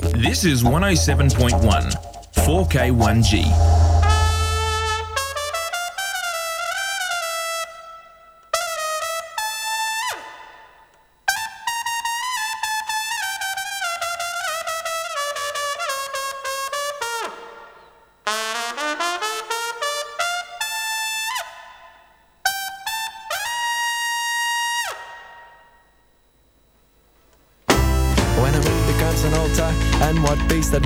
This is 107.1, 4K1G. that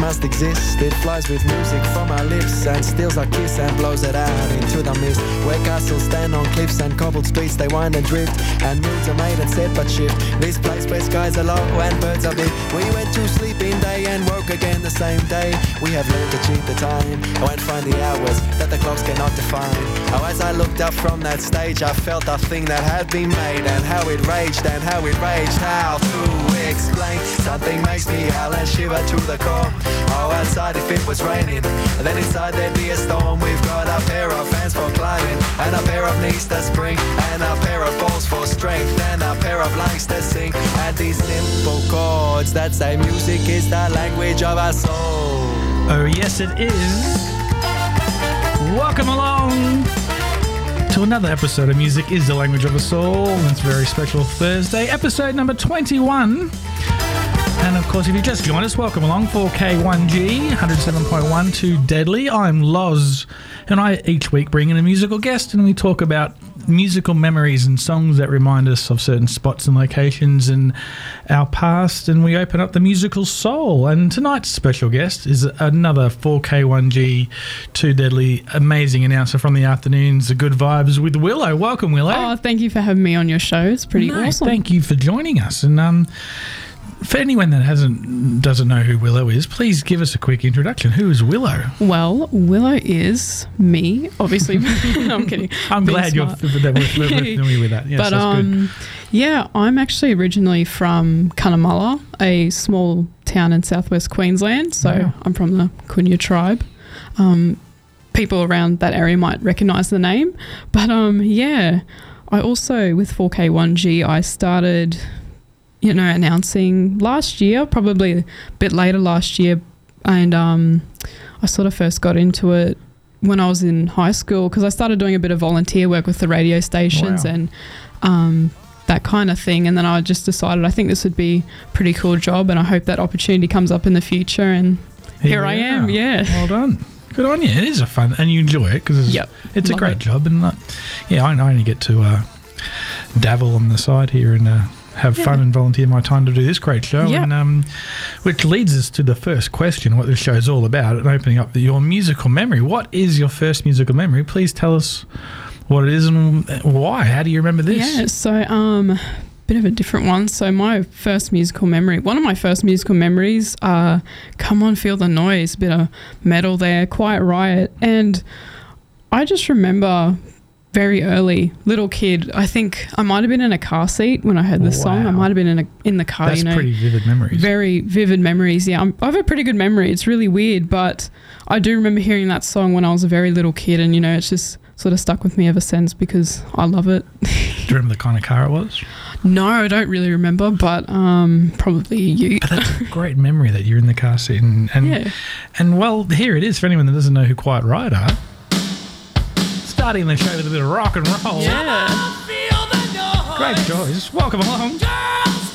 must exist. It flies with music from our lips and steals our kiss and blows it out into the mist. Where castles stand on cliffs and cobbled streets, they wind and drift. And moods are made and set but shift. This place where skies are low and birds are big. We went to sleep in day and woke again the same day. We have learned to cheat the time and find the hours that the clocks cannot define. Oh, as I looked up from that stage, I felt the thing that had been made and how it raged and how it raged. How to explain? Something makes me howl and shiver to the core. Oh, outside if it was raining, then inside there'd be a storm. We've got a pair of hands for climbing, and a pair of knees to spring, and a pair of balls for strength, and a pair of lungs to sing. And these simple chords that say music is the language of our soul. Oh, yes, it is. Welcome along to another episode of Music is the Language of the Soul. It's very special Thursday, episode number 21. And of course, if you just joined us, welcome along 4K1G 107.12 Deadly. I'm Loz, and I each week bring in a musical guest and we talk about musical memories and songs that remind us of certain spots and locations in our past. And we open up the musical soul. And tonight's special guest is another 4K1G 2 Deadly amazing announcer from the afternoons, The Good Vibes with Willow. Welcome, Willow. Oh, thank you for having me on your show. It's pretty no, awesome. Thank you for joining us. And um, for anyone that hasn't doesn't know who Willow is, please give us a quick introduction. Who is Willow? Well, Willow is me, obviously. I'm kidding. I'm Being glad smart. you're that we're, we're familiar with that. Yes, but um, yeah, I'm actually originally from Cunnamulla, a small town in southwest Queensland. So wow. I'm from the Kunya tribe. Um, people around that area might recognise the name, but um, yeah. I also with 4K1G I started you know, announcing last year, probably a bit later last year. And um, I sort of first got into it when I was in high school because I started doing a bit of volunteer work with the radio stations wow. and um, that kind of thing. And then I just decided I think this would be a pretty cool job and I hope that opportunity comes up in the future. And here, here I am. Yeah. Well done. Good on you. It is a fun, and you enjoy it because it's, yep, it's a great it. job. And uh, yeah, I, I only get to uh, dabble on the side here and uh, have yeah. fun and volunteer my time to do this great show. Yep. And um, which leads us to the first question: what this show is all about, and opening up the, your musical memory. What is your first musical memory? Please tell us what it is and why. How do you remember this? Yeah, so um, bit of a different one. So my first musical memory, one of my first musical memories, uh, "Come on, Feel the Noise," bit of metal there, Quiet Riot, and I just remember very early, little kid. I think I might have been in a car seat when I heard this wow. song. I might have been in a in the car. That's you know, pretty vivid memories. Very vivid memories. Yeah, I'm, i have a pretty good memory. It's really weird, but I do remember hearing that song when I was a very little kid, and you know, it's just sort of stuck with me ever since because I love it. do you remember the kind of car it was? No, I don't really remember, but um, probably you. But that's a great memory that you're in the car seat, and and, yeah. and well, here it is for anyone that doesn't know who Quiet Riot are starting the show with a bit of rock and roll. Yeah. Great choice. Welcome along. Willow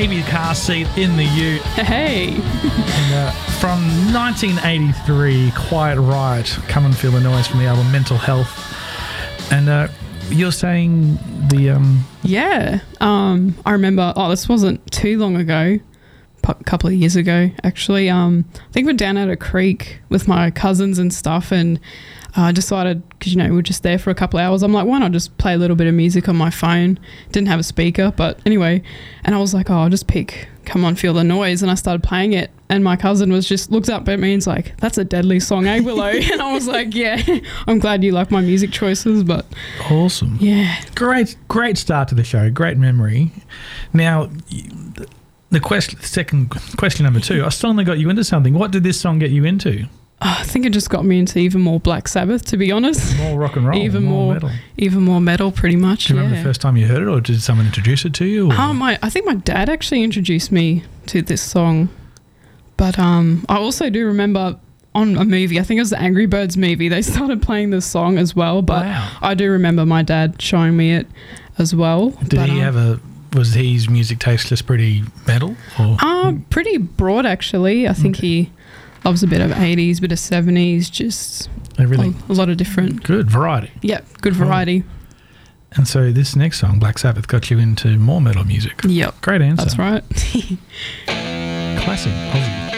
baby car seat in the Ute. Hey. And, uh, from 1983, Quiet Riot, Come and Feel the Noise from the album Metal Health. And uh, you're saying the. Um, Yeah. Um, I remember, oh, this wasn't too long ago, a couple of years ago, actually. Um, I think we're down at a creek with my cousins and stuff, and I decided, because, you know, we were just there for a couple of hours. I'm like, why not just play a little bit of music on my phone? Didn't have a speaker, but anyway. And I was like, oh, I'll just pick Come On Feel the Noise. And I started playing it. And my cousin was just looked up at me and's like, that's a deadly song, eh, Willow? and I was like, yeah, I'm glad you like my music choices, but awesome. yeah. Great, great start to the show. Great memory. Now, y- the question, second question number two. I suddenly got you into something. What did this song get you into? I think it just got me into even more Black Sabbath, to be honest. More rock and roll, even more, metal. even more metal, pretty much. Do you remember the first time you heard it, or did someone introduce it to you? Or? Oh my! I think my dad actually introduced me to this song, but um, I also do remember on a movie. I think it was the Angry Birds movie. They started playing this song as well. But Wow. I do remember my dad showing me it as well. Did but, he um, have a? Was his music taste just pretty metal? Or Uh, pretty broad actually. I think Okay. he loves a bit of 80s, bit of 70s, just oh, everything? a, a lot of different. Good variety. Yeah, good variety. And so this next song, Black Sabbath, got you into more metal music. Yep, Great answer. that's right. Classic Aussie.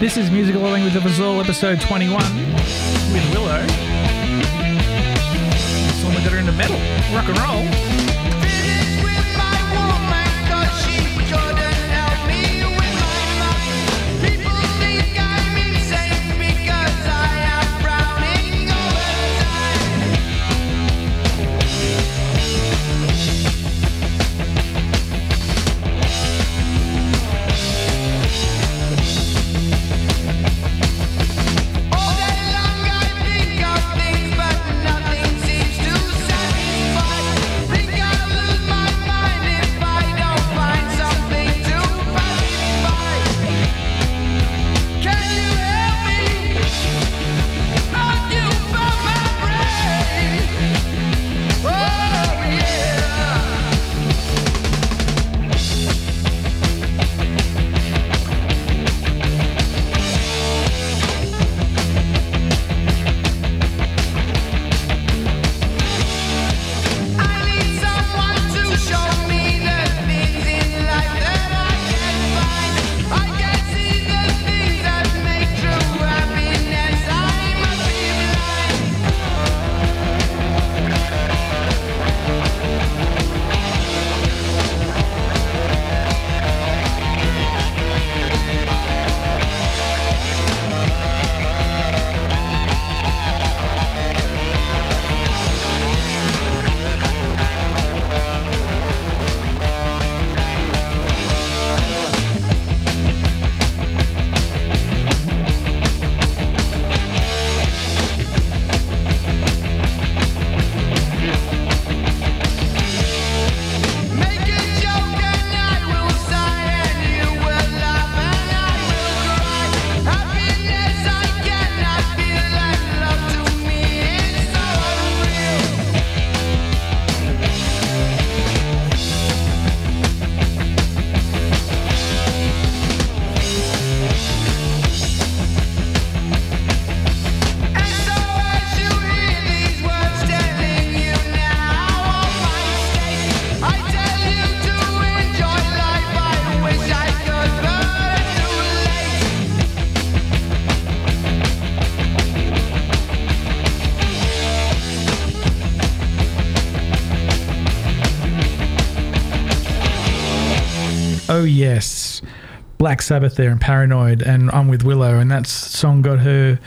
This is Musical Language of All, episode 21, with Willow. This one got her into metal, rock and roll. Oh yes, Black Sabbath there and Paranoid, and I'm with Willow, and that song got her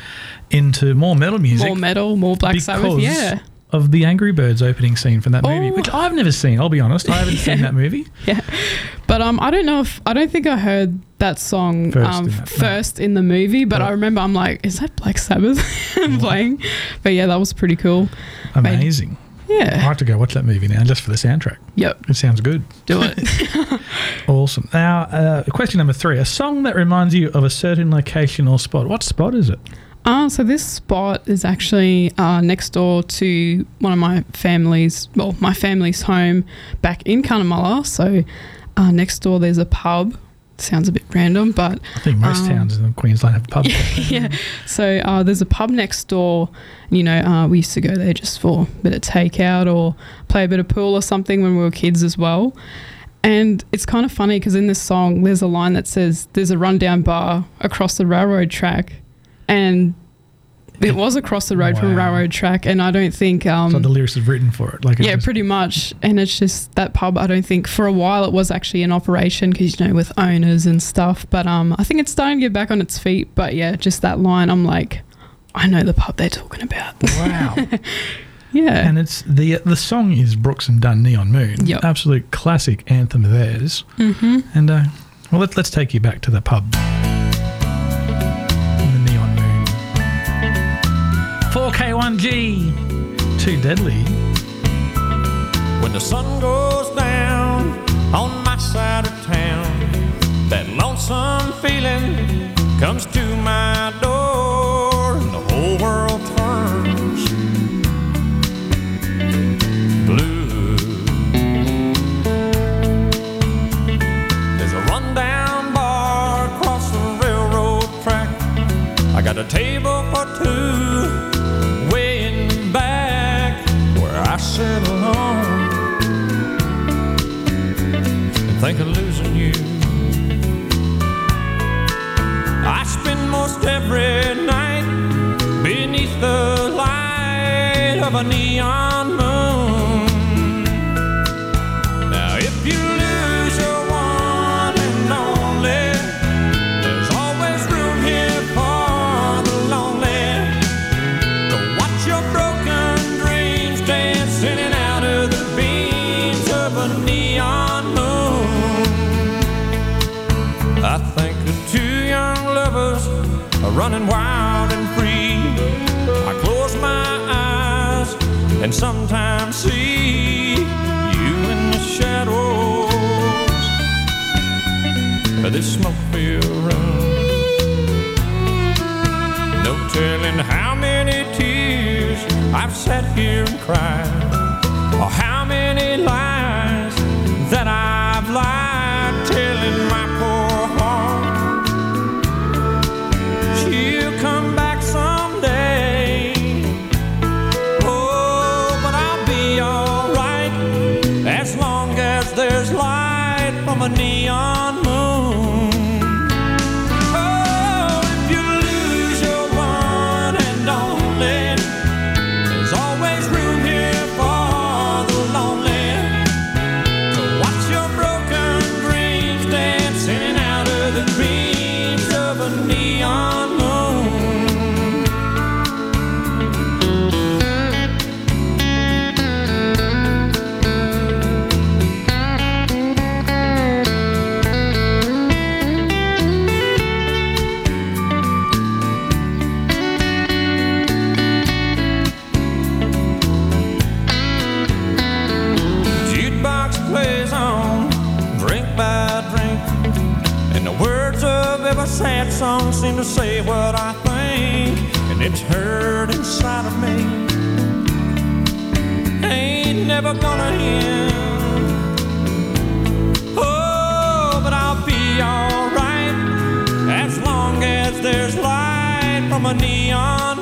into more metal music. More metal, more Black Sabbath. Yeah. Of the Angry Birds opening scene from that movie, Oh. which I've never seen. I'll be honest, I haven't seen that movie. Yeah. But um, I don't know if I don't think I heard that song First um, in that- no. first in the movie, but But- I remember I'm like, is that Black Sabbath playing? But yeah, that was pretty cool. Amazing. Yeah. I have to go watch that movie now just for the soundtrack. Yep. It sounds good. Do it. Awesome. Now, uh, question number three: a song that reminds you of a certain location or spot. What spot is it? Oh, so this spot is actually uh, next door to one of my family's, well, my family's home back in Cunnamulla. So uh, next door there's a pub. Sounds a bit random, but I think most Um, towns in Queensland have pubs. yeah. So uh, there's a pub next door. You know, uh, we used to go there just for a bit of takeout or play a bit of pool or something when we were kids as well. And it's kind of funny because in this song, there's a line that says, There's a rundown bar across the railroad track. And it was across the road from a railroad track. And I don't think. Um, so the lyrics is written for it. Like yeah, pretty much. And it's just that pub. I don't think for a while it was actually in operation because you know with owners and stuff. But um, I think it's starting to get back on its feet. But yeah, just that line. I'm like, I know the pub they're talking about. Wow. yeah. and it's the the song is Brooks and Dunn Neon Moon. Yep. Absolute classic anthem of theirs. mm-hmm. And uh, well, let, let's take you back to the pub. 4K1G. Too deadly. When the sun goes down on my side of town, that lonesome feeling comes to my door, and the whole world turns blue. There's a rundown bar across the railroad track. I got a table for two, think of losing you. I spend most every night beneath the light of a neon running wild and free. I close my eyes and sometimes see you in the shadows this smoke-filled room. No telling how many tears I've sat here and cried, or how many lies sad song seem to say what I think. And it's hurt inside of me. Ain't never gonna end. Oh, but I'll be alright as long as there's light from a neon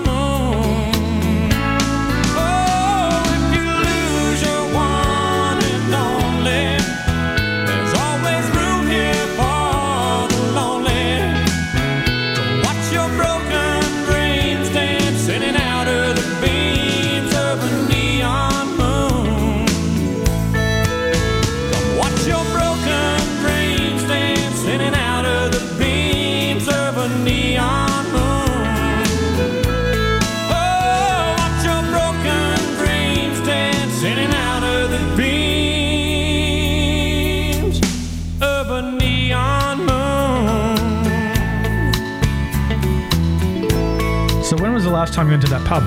last time you went to that pub?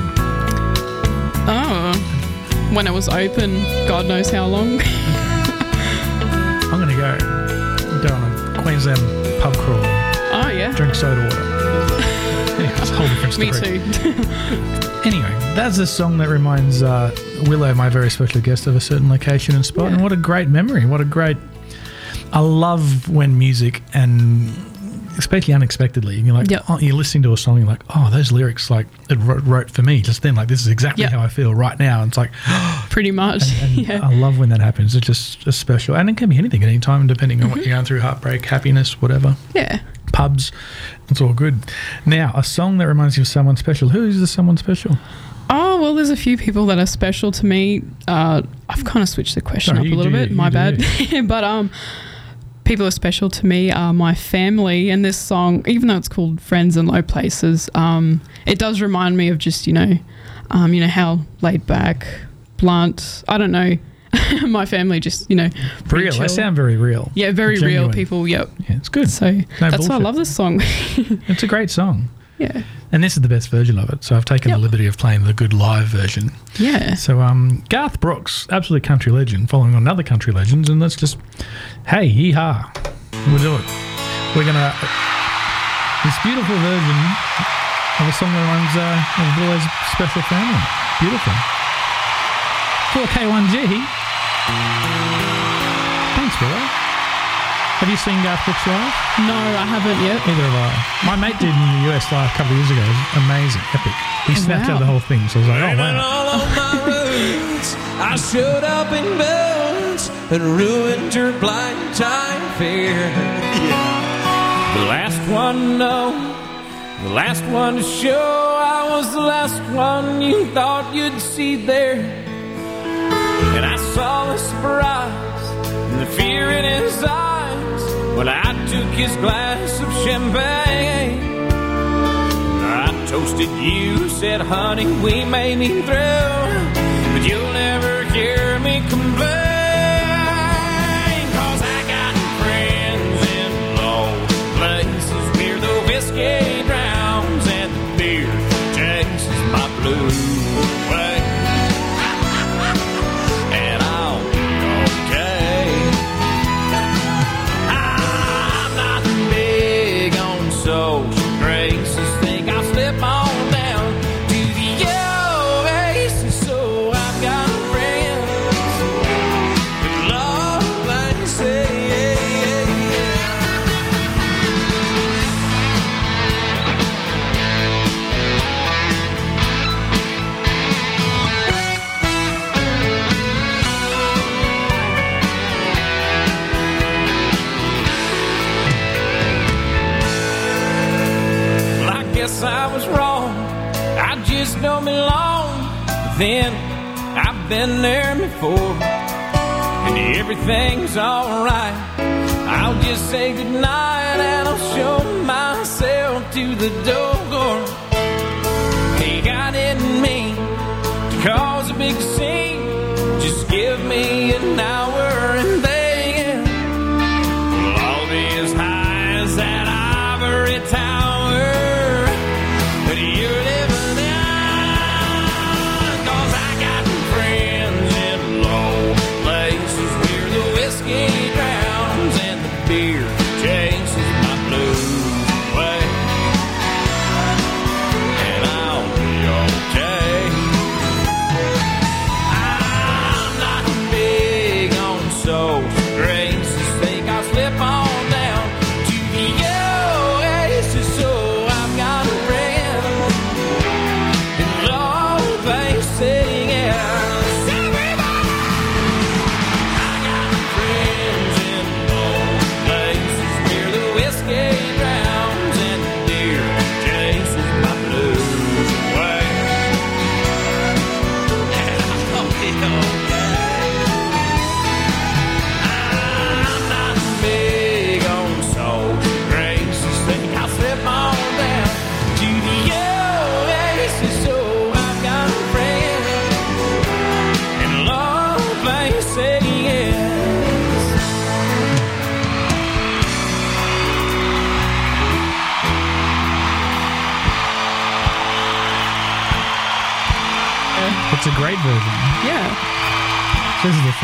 Oh, when it was open, God knows how long. I'm gonna go. Go on a Queensland pub crawl. oh yeah. Drink soda water. Anyways. a whole different story. Me too. Anyway, that's a song that reminds uh, Willow, my very special guest, of a certain location and spot. Yeah. And what a great memory. What a great. I love when music and especially unexpectedly, and you're like, Yep. oh, you're listening to a song, you're like, oh, those lyrics, like, it wrote, wrote for me just then. Like, this is exactly Yep. how I feel right now. And it's like, Pretty much. and yeah. I love when that happens. It's just, just special. And it can be anything at any time, depending on what Mm-hmm. you're going through heartbreak, happiness, whatever yeah. pubs. It's all good. Now, a song that reminds you of someone special. Who is the someone special? Oh well, there's a few people that are special to me. Uh, I've kind of switched the question No, up a little do, bit. My bad. but um, people are special to me are my family, and this song, even though it's called "Friends in Low Places," um, it does remind me of just you know, um, you know how laid back, blunt. I don't know. my family just you know Real. They sound very real. yeah very genuine. real people. Yep. Yeah, it's good. So that's why I love this song. It's a great song. Yeah. And this is the best version of it. So I've taken Yep. the liberty of playing the good live version. Yeah. So um, Garth Brooks, absolute country legend, following on another country legends, and let's just, hey, hee ha, we'll do it. We're gonna this beautiful version of a song that runs uh, of Willow's special family. Beautiful. 4K1G. Thanks, Willow. Have you seen Garth Brooks live? No, I haven't yet. Neither have I. My mate did in the US live a couple of years ago. It was amazing, epic. He oh, snapped out the whole thing, so I was like, oh Blaming wow. all of my roots. I showed up in boots and ruined your blind time fear. The last one to know, the last one to show. I was the last one you thought you'd see there. And I saw the surprise and the fear in his eyes when I took his glass of champagne. I toasted you, said, honey, we may be through, but you'll never hear me complain. Cause then I've been there before, and everything's alright. I'll just say goodnight and I'll show myself to the door. He got it in me to cause a big scene. Just give me an hour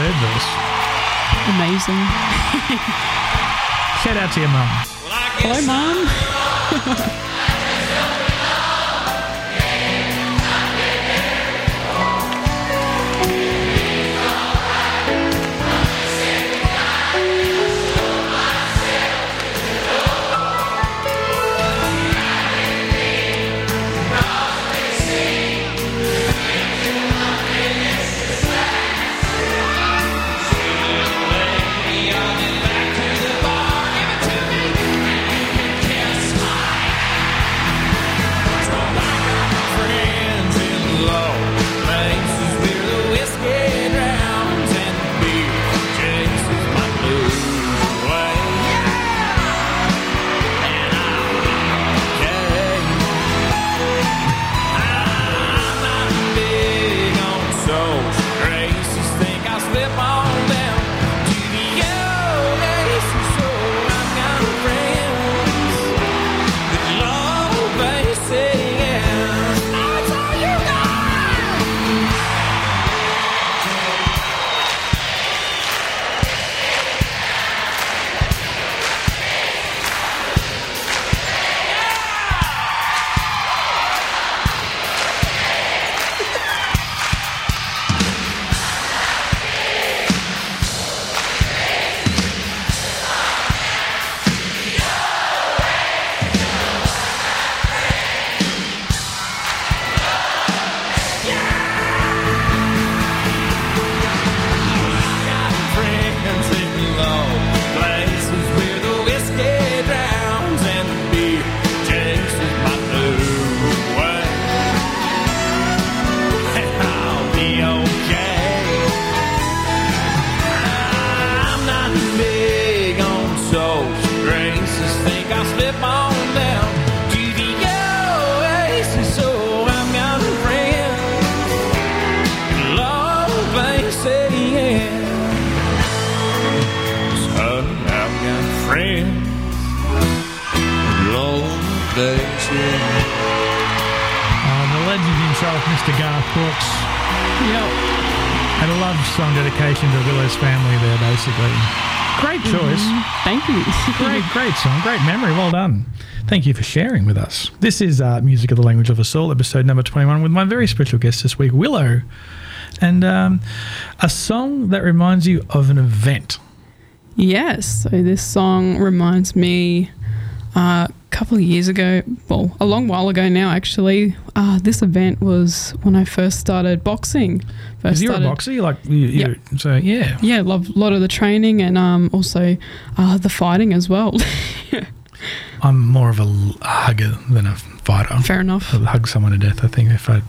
The. Amazing. Shout out to your mum. Hello, mom. a love song dedication to Willow's family there, basically. Great choice. Thank you. Great, great song. Great memory. Well done. Thank you for sharing with us. This is uh, Music of the Language of a Soul, episode number 21, with my very special guest this week, Willow. And um, a song that reminds you of an event. Yes. So this song reminds me uh, couple of years ago, well, a long while ago now, actually. Uh, this event was when I first started boxing. First Because you're a boxer, you like, you, you, so yeah. Yeah, love a lot of the training and um, also uh, the fighting as well. I'm more of a hugger than a fighter. Fair enough. I'd hug someone to death. I think if I,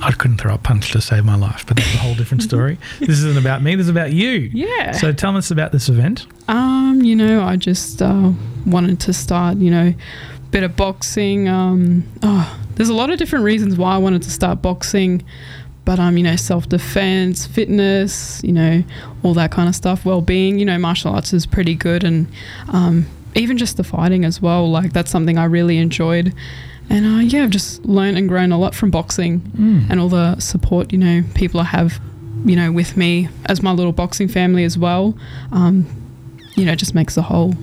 I couldn't throw a punch to save my life, but that's a whole different story. this isn't about me. This is about you. Yeah. So tell us about this event. Um, you know, I just uh, wanted to start, you know, bit of boxing. Um, oh, there's a lot of different reasons why I wanted to start boxing, but um, you know, self defense, fitness, you know, all that kind of stuff. Well being, you know, martial arts is pretty good, and um, even just the fighting as well. Like that's something I really enjoyed. And uh, yeah, I've just learned and grown a lot from boxing and all the support, you know, people I have, you know, with me as my little boxing family as well. Um, you know, it just makes the whole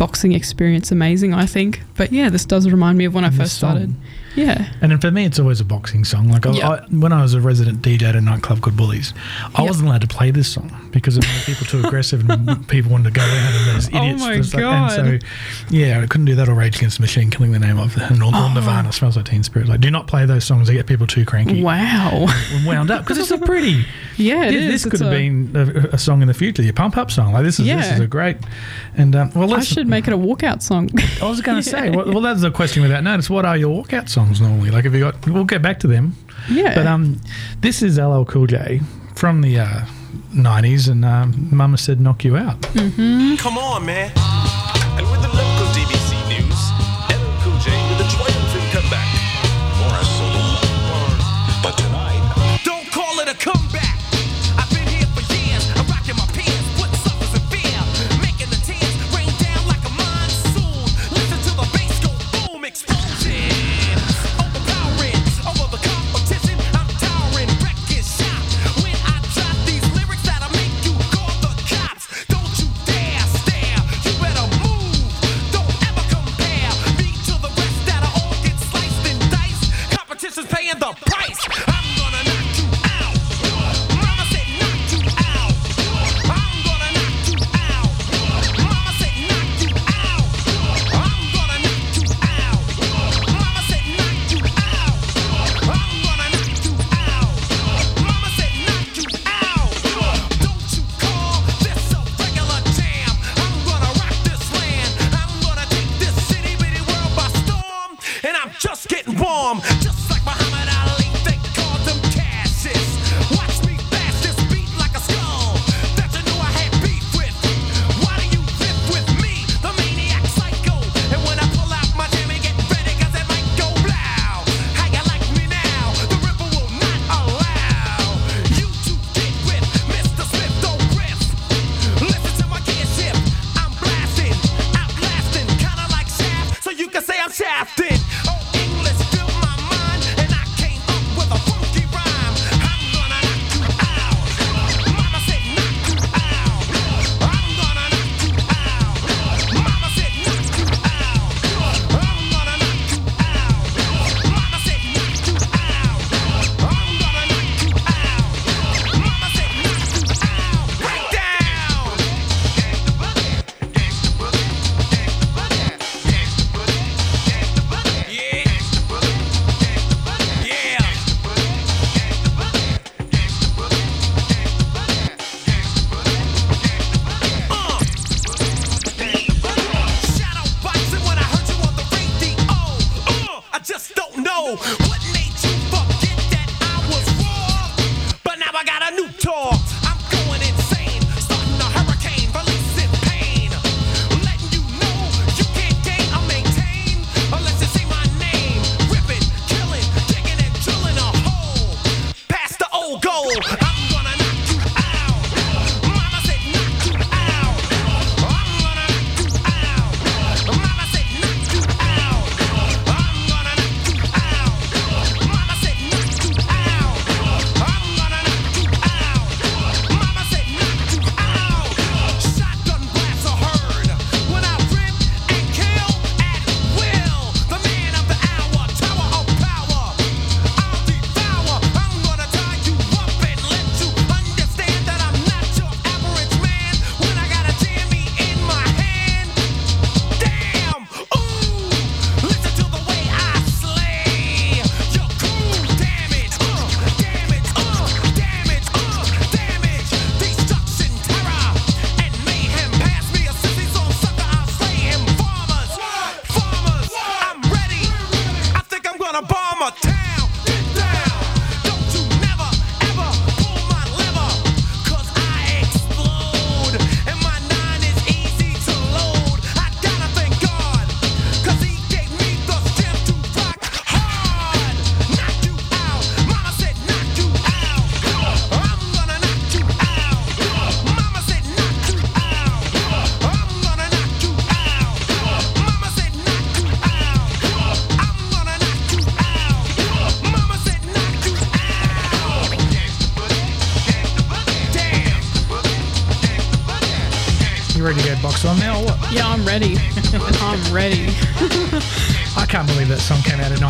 boxing experience amazing, I think. But yeah, this does remind me of when I And the first started. Yeah. And then for me, it's always a boxing song. Like I, Yeah. I, when I was a resident DJ at a nightclub called Bullies, I Yeah. wasn't allowed to play this song because it made people too aggressive and people wanted to go out and Oh idiots. my There's like- God. And so, yeah, I couldn't do that or Rage Against the Machine, killing the name of it. And all, all Oh. Nirvana smells like Teen Spirit. Like, do not play those songs; they get people too cranky. Wow. and wound up because it's so pretty. yeah, it This- is. This It's could have a- been a, a song in the future, your pump up song. Like this is this is a great. And um, well, I should make it a walkout song. I was going to say, well, well, that's a question without notice. What are your walkout songs normally? Like, if you got? We'll get back to them. yeah. But um, this is LL Cool J from the uh, '90s, and um, Mama said knock you out. Come on, man.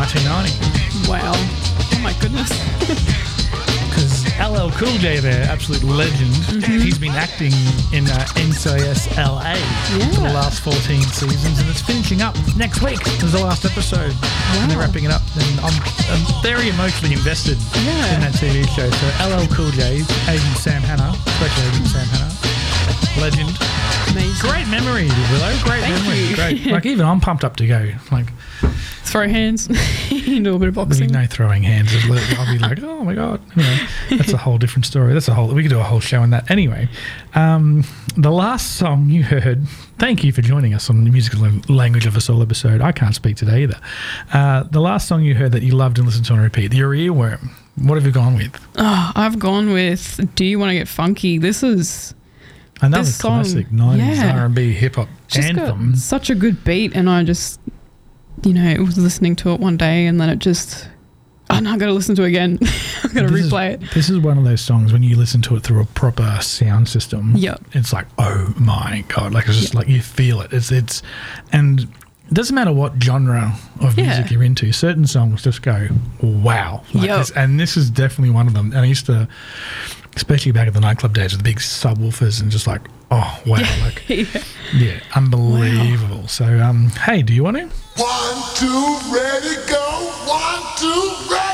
Came 1990. Wow. Oh my goodness. Because LL Cool J, there, absolute legend, he's been acting in uh, NCIS LA for the last 14 seasons, and it's finishing up next week. Is the last episode, and they're wrapping it up. And I'm, I'm very emotionally invested Yeah. in that TV show. So LL Cool J, Agent Sam Hanna, Special Agent Sam Hanna, legend. Amazing. Great memory, Willow. Great Thank memory. you. Great. Like even I'm pumped up to go. Like Throw hands. Do a bit of boxing. no throwing hands. I'll be like, oh my god. Anyway, that's a whole different story. That's a whole. We could do a whole show on that. Anyway, um, the last song you heard. Thank you for joining us on the musical language of a soul episode. I can't speak today either. Uh, the last song you heard that you loved and listened to on repeat. Your earworm. What have you gone with? Oh, I've gone with Do You Want to Get Funky? This is Another This song, classic '90s yeah. R&B hip hop anthem. such a good beat, and I just, you know, it was listening to it one day, and then it just, oh no, I got to listen to it again. I'm going to This is- replay it. This is one of those songs when you listen to it through a proper sound system. Yep. It's like, oh my god! Like it's just like you feel it. It's it's, and it doesn't matter what genre of Yeah. music you're into. Certain songs just go, wow. Like Yep. this, and this is definitely one of them. And I used to, especially back at the nightclub days with the big subwoofers and just like, oh wow, like Yeah. yeah, unbelievable. So um, hey, do you want to? One, two, ready, go. One, two, ready,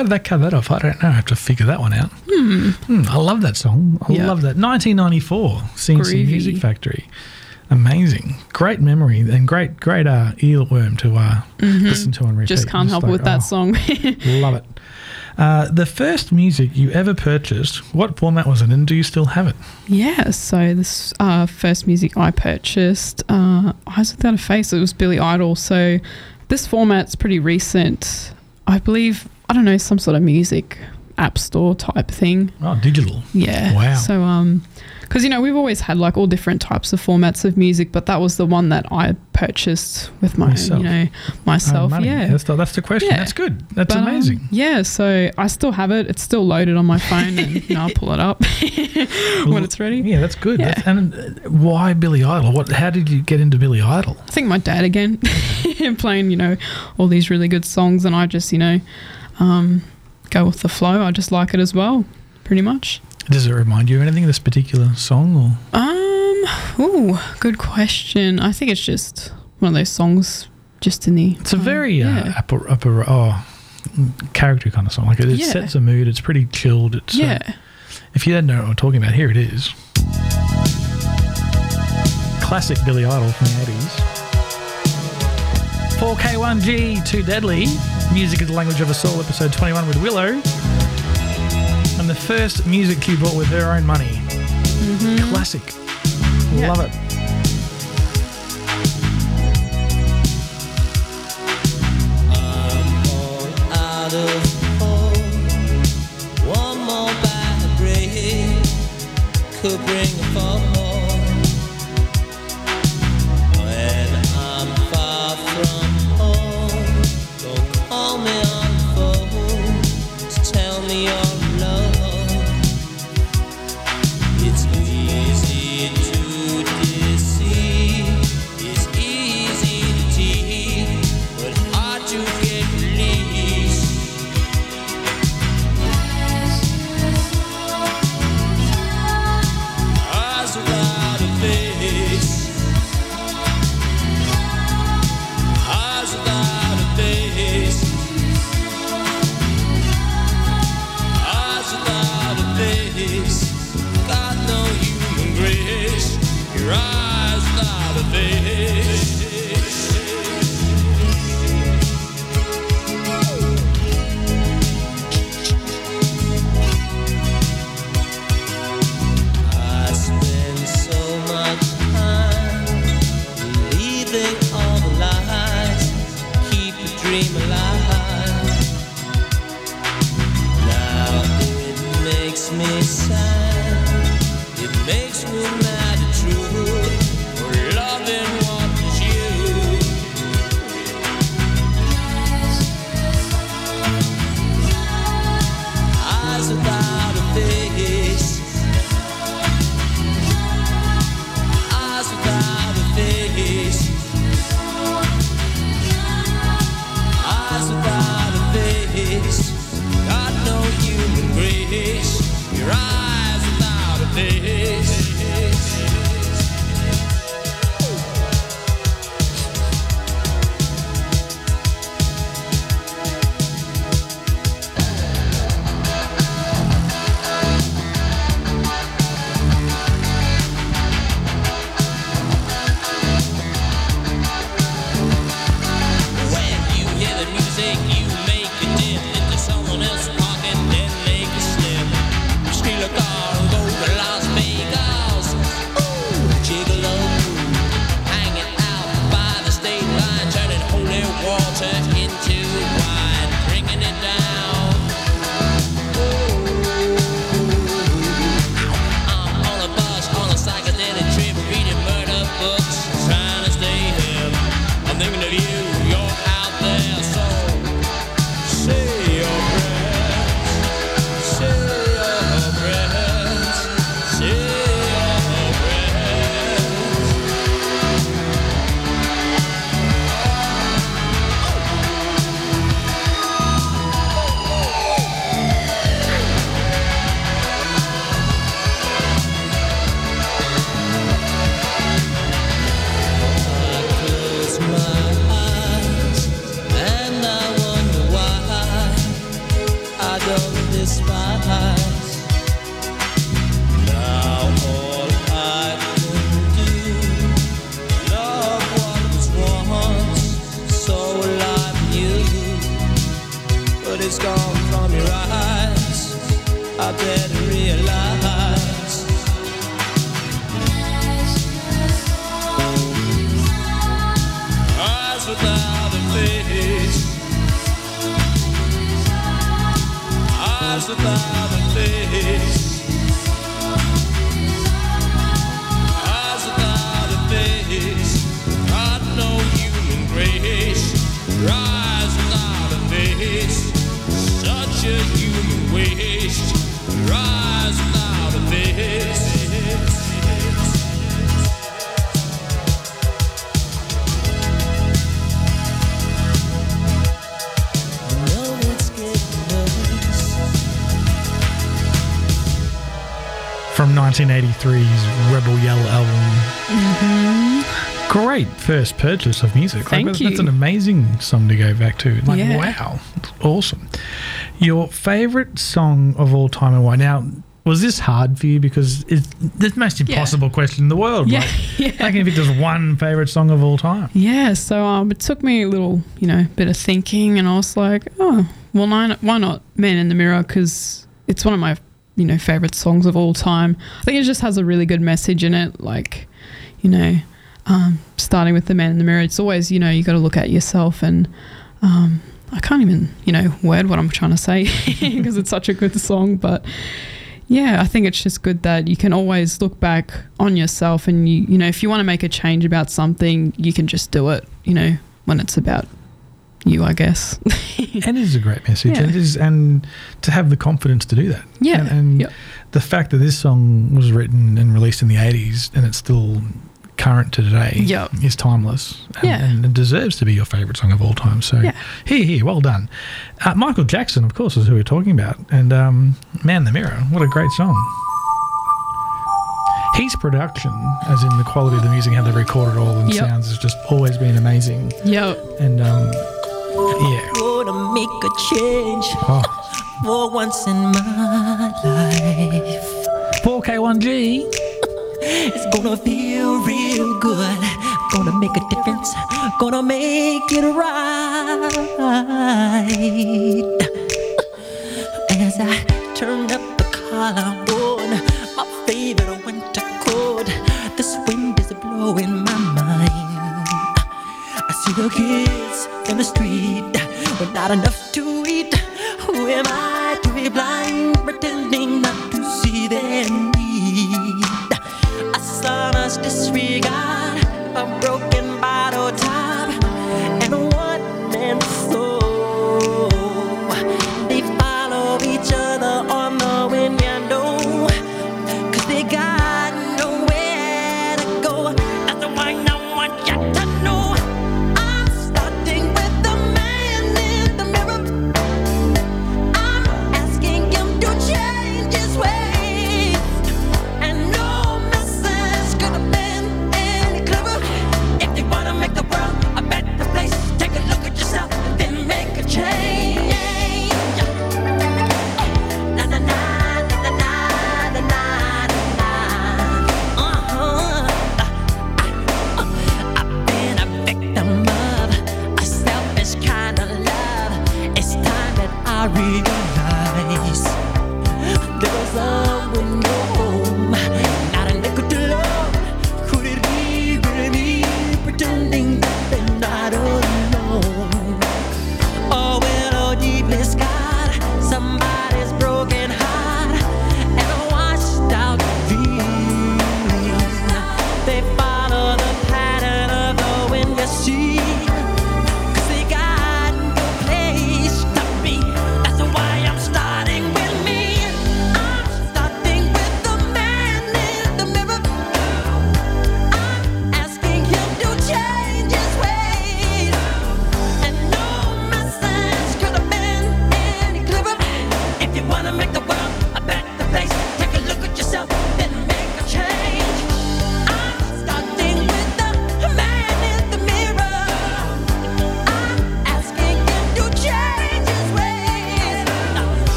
Why did they cut that off? I don't know. I have to figure that one out. Hmm, I love that song. I Yeah. love that. 1994, C+C. Music Factory. Amazing. Great memory and great, great uh, earworm to uh, listen to and repeat. Mm-hmm. Just can't help like, with that oh, song. Love it. Uh, the first music you ever purchased, what format was it and do you still have it? Yeah, so this uh, first music I purchased, uh, Eyes Without a Face, it was Billy Idol. So this format's pretty recent. I believe, I don't know, some sort of music app store type thing. Oh, digital. Yeah. Wow. So, um, because you know we've always had like all different types of formats of music, but that was the one that I purchased with my, Yourself. you know, myself. money. yeah. That's the, that's the question. Yeah. That's good. That's But, um, amazing. yeah, so I still have it. It's still loaded on my phone, and you know, I'll pull it up when it's ready. Yeah, that's good. Yeah. That's- and uh, why Billy Idol? What? How did you get into Billy Idol? I think my dad again, playing you know all these really good songs, and I just you know um, go with the flow. I just like it as well, pretty much. Does it remind you of anything? This particular song, or Um, ooh, good question. I think it's just one of those songs, just in the. it's a um, very uh, yeah. upper upper oh character kind of song. Like it, it Yeah. sets a mood. It's pretty chilled. It's uh, yeah. if you don't know what I'm talking about, here it is. Classic Billy Idol from the 80s. 4K1G, Too Deadly. Music is the Language of a Soul, episode 21 with Willow. And the first music she bought with her own money. Mm-hmm. Classic. Yeah. Love it. out of home. One more bad break could bring a fall. First purchase of music. Thank that's, That's you. an amazing song to go back to. Like, Yeah. wow, awesome. Your favorite song of all time and why? Now, was this hard for you? Because it's the most impossible question in the world. Yeah, Like, yeah. I can pick just one favorite song of all time. Yeah, so um, it took me a little, you know, bit of thinking, and I was like, oh, well, why not, why not Man in the Mirror? Because it's one of my, you know, favorite songs of all time. I think it just has a really good message in it. Like, you know, um, starting with the Man in the Mirror, it's always, you know, you got to look at yourself, and um, I can't even, you know, word what I'm trying to say because it's such a good song, but yeah, I think it's just good that you can always look back on yourself and you you know, if you want to make a change about something, you can just do it, you know, when it's about you, I guess. and it is a great message. Yeah. And, it is, and to have the confidence to do that. Yeah, And, and yep. the fact that this song was written and released in the 80s and it's still current to today Yep. is timeless. And, Yeah. and it deserves to be your favourite song of all time. So Yeah. here, here, well done. Uh, Michael Jackson, of course, is who we're talking about. And um, Man in the Mirror, what a great song. His production, as in the quality of the music, how they record it all and Yep. sounds, has just always been amazing. yep. And um, yeah, Gonna make a change oh, for once in my life. 4K1G. It's gonna feel real good. Gonna make a difference. Gonna make it right. As I turn up the collar on my favorite winter coat, this wind is blowing my mind. I see the kids in the street with not enough to eat. Who am I to be blind, pretending not to see them? A sonorous disregard, a broken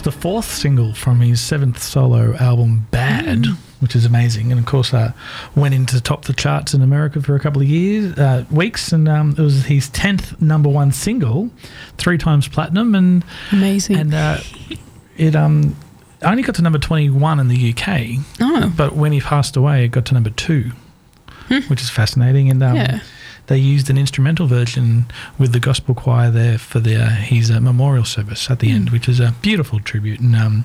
1988. That's the fourth single from his seventh solo album, Bad, which is amazing. And of course, uh, went into top the charts in America for a couple of years, uh, weeks, and um, it was his tenth number one single, three times platinum, and Amazing. and uh, it um only got to number twenty one in the UK. oh, But when he passed away, it got to number two, which is fascinating. And um, Yeah. They used an instrumental version with the gospel choir there for their his uh, memorial service at the end, which is a beautiful tribute and um,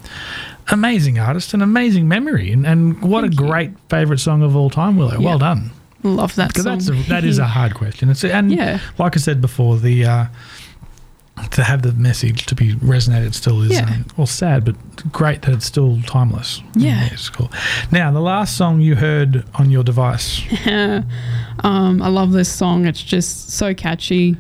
amazing artist and amazing memory. And, and what a great favourite song of all time, Willow. Well done. love that song. that's a, that is a hard question. It's and Yeah. like I said before, the uh, to have the message to be resonated still is Yeah. um, well sad, but great that it's still timeless. Yeah. it's cool. Now the last song you heard on your device, um, I love this song. It's just so catchy.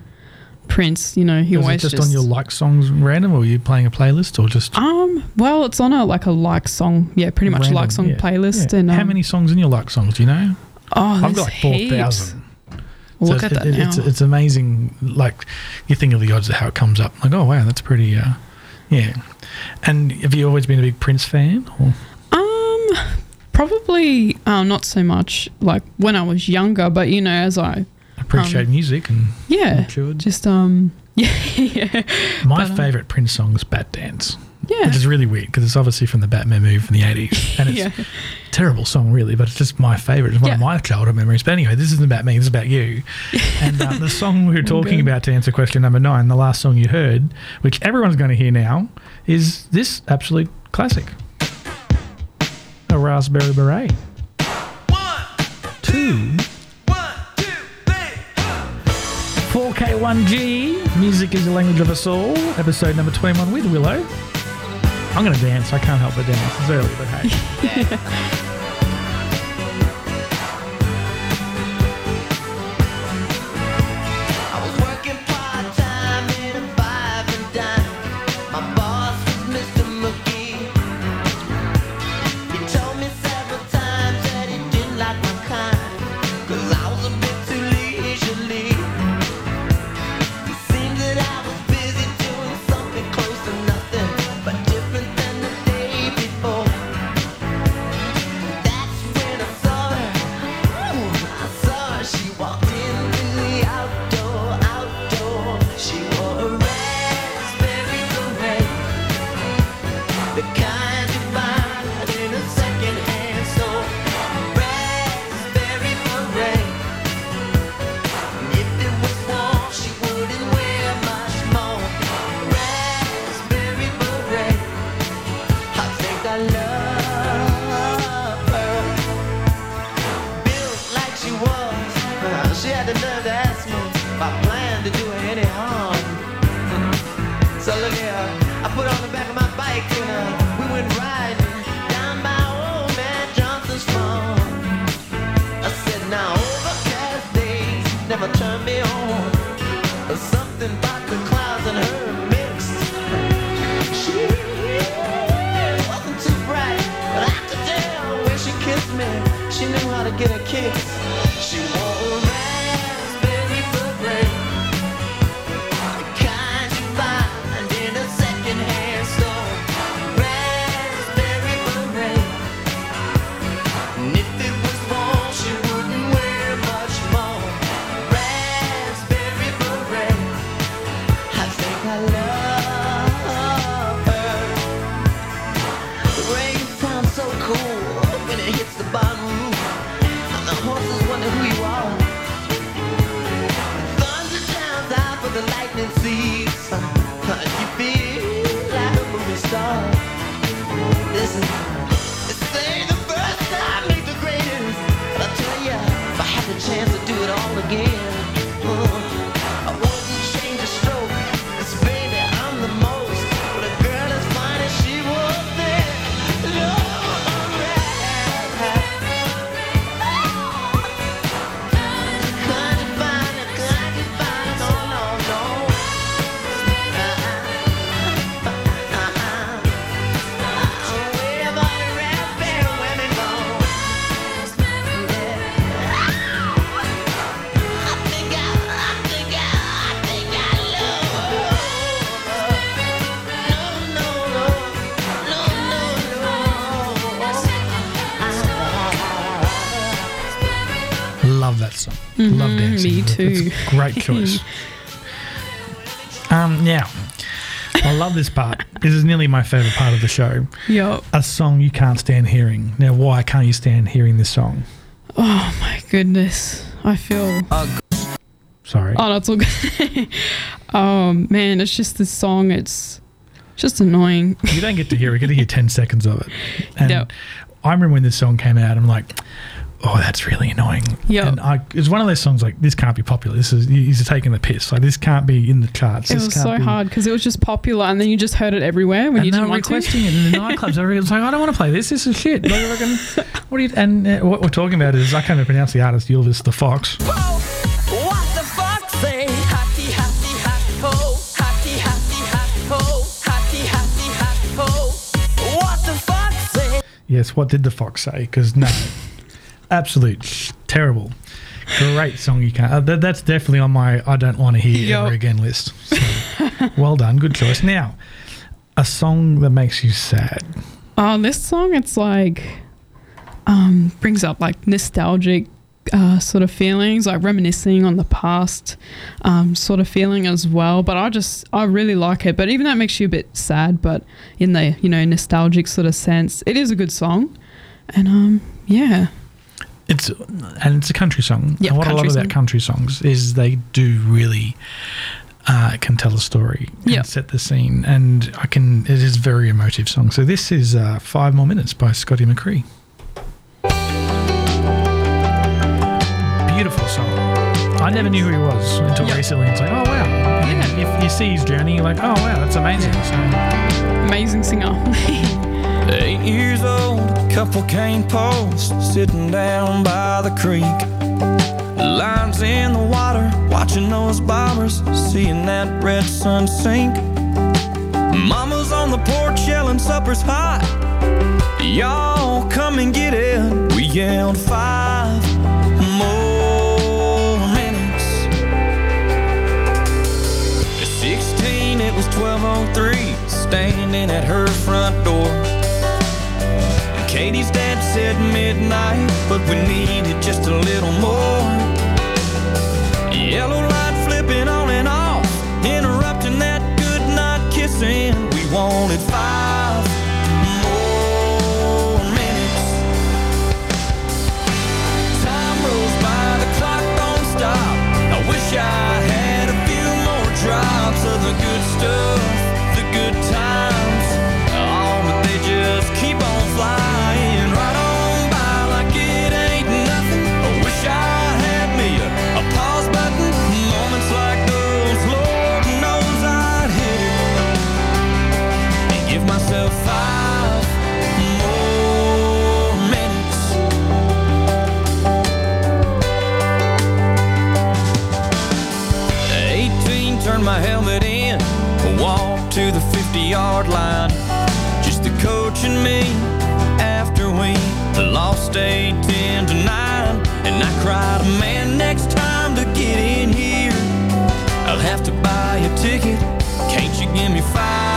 Prince, you know, he was it always just, on your like songs random, or were you playing a playlist, or just Um, well, it's on a like a like song. Yeah, pretty much random? like song Yeah. playlist. Yeah. And um, how many songs in your like songs? Do you know? Oh, I've got like four thousand. Look at that now. It's, it's amazing. Like you think of the odds of how it comes up. Like, oh wow, that's pretty. Uh, yeah. And have you always been a big Prince fan? Or? Um, probably um, not so much like when I was younger, but you know, as I appreciate music and yeah, matured. just um, yeah, yeah, My but, um, favourite Prince song is Batdance. yeah, Which is really weird because it's obviously from the Batman movie from the 80s. And it's yeah. a terrible song, really, but it's just my favourite. It's one of my childhood memories. But anyway, this isn't about me, this is about you. And uh, the song we were talking about to answer question number nine, the last song you heard, which everyone's going to hear now, is this absolute classic A Raspberry Beret. Two. 4K1G, Music is the Language of Us All, episode number 21 with Willow. I'm going to dance. I can't help but dance. It's early, but hey. how too. great choice. um, now, I love this part. This is nearly my favorite part of the show. Yup. A song you can't stand hearing. Now, why can't you stand hearing this song? Oh my goodness. I feel. Sorry. Oh, that's all good. oh man, it's just this song. It's just annoying. You don't get to hear it. You get to hear 10 seconds of it. And Yep. I remember when this song came out, I'm like, oh, that's really annoying. Yeah, And I, it's one of those songs like, this can't be popular. This is, he's taking the piss. Like, this can't be in the charts. It This was can't so be- hard because it was just popular, and then you just heard it everywhere when And you they didn't were want to. requesting it in the nightclubs. Everyone's like, I don't want to play this. This is shit. Like, I reckon, what do you, and uh, what we're talking about is, I can't even pronounce the artist, Ylvis the Fox. What the say? Ho. Ho. Ho. What say? Yes, what did the Fox say? Because no, absolute sh- terrible. Great song you can't. Uh, that, that's definitely on my I don't want to hear Yup. ever again list. So, well done, good choice. Now, a song that makes you sad. Oh, this song, it's like um, brings up like nostalgic uh, sort of feelings, like reminiscing on the past um, sort of feeling as well. But I just, I really like it. But even that makes you a bit sad, but in the, you know, nostalgic sort of sense, it is a good song. And um, yeah. It's and it's a country song. Yep, and what I love country about country songs is they do really uh, can tell a story and set the scene, and I can. It is a very emotive song. So this is uh, five more minutes by Scotty McCreery. Beautiful song. I never knew who he was until Yep. recently. It's like, oh wow. Yeah. If you see his journey, you're like, oh wow, that's amazing. So, Amazing singer. Eight years old, couple cane posts sitting down by the creek. Lines in the water, watching those bombers, seeing that red sun sink. Mama's on the porch yelling, supper's hot. Y'all come and get it. We yelled five more minutes. At 16, it was 1203, standing at her front door. Katie's dad said midnight, but we needed just a little more. Yellow light flipping on and off, interrupting that good night kissing. We wanted five more minutes. Time rolls by, the clock don't stop. I wish I had a few more drops of the good stuff, yard line. Just the coach and me after we lost 8 10 to 9. And I cried, man, next time to get in here, I'll have to buy a ticket. Can't you give me five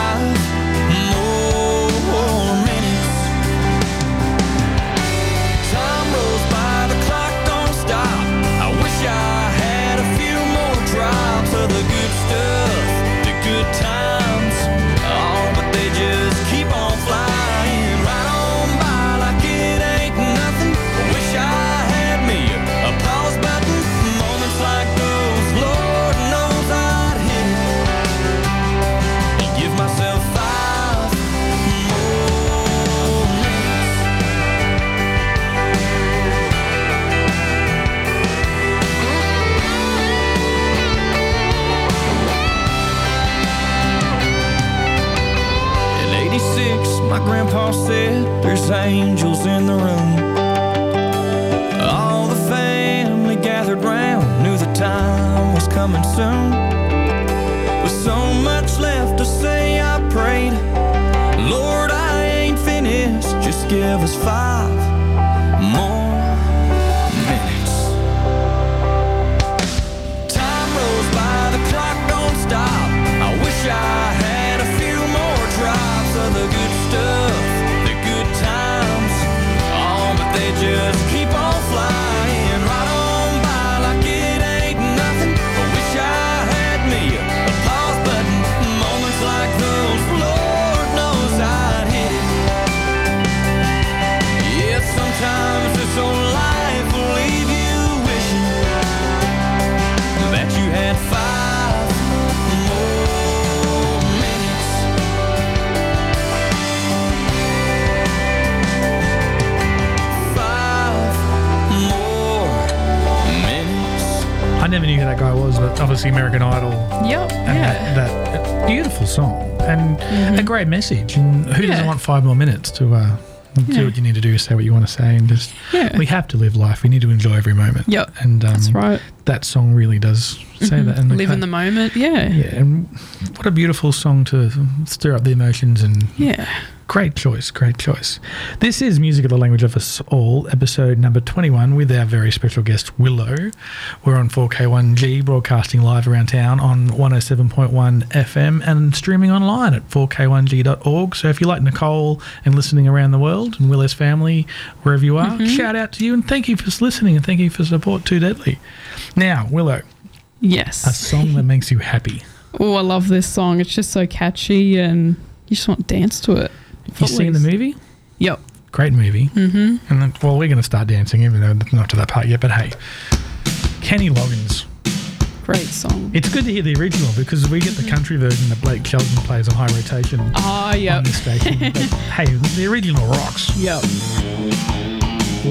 there's angels in the room. All the family gathered round, knew the time was coming soon. With so much left to say, I prayed, Lord, I ain't finished, just give us five more minutes. Time rolls by, the clock don't stop. I wish I had a few more drops of the good stuff, just obviously American Idol Yep. and Yeah. that, that beautiful song and a great message. And who doesn't want five more minutes to uh, do Yeah. what you need to do, say what you want to say, and just Yeah. we have to live life. We need to enjoy every moment. Yep. and um, That's right. That song really does say that. And Live in the moment. Yeah. yeah, and what a beautiful song to stir up the emotions and Yeah. Great choice, great choice. This is Music is the Language of Us All, episode number 21, with our very special guest, Willow. We're on 4K1G, broadcasting live around town on 107.1 FM and streaming online at 4K1G.org. So if you like Nicole and listening around the world and Willow's family, wherever you are, mm-hmm. shout out to you and thank you for listening and thank you for support Too Deadly. Now, Willow, Yes. a song that makes you happy. Oh, I love this song. It's just so catchy and you just want to dance to it. You seen the movie? Yep. Great movie. Mm-hmm. And then, well, we're going to start dancing, even though it's not to that part yet. But hey, Kenny Loggins. Great song. It's good to hear the original because we get the country version that Blake Shelton plays on high rotation Ah, on yep. this station. but hey, the original rocks. Yep.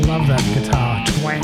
Love that guitar twang.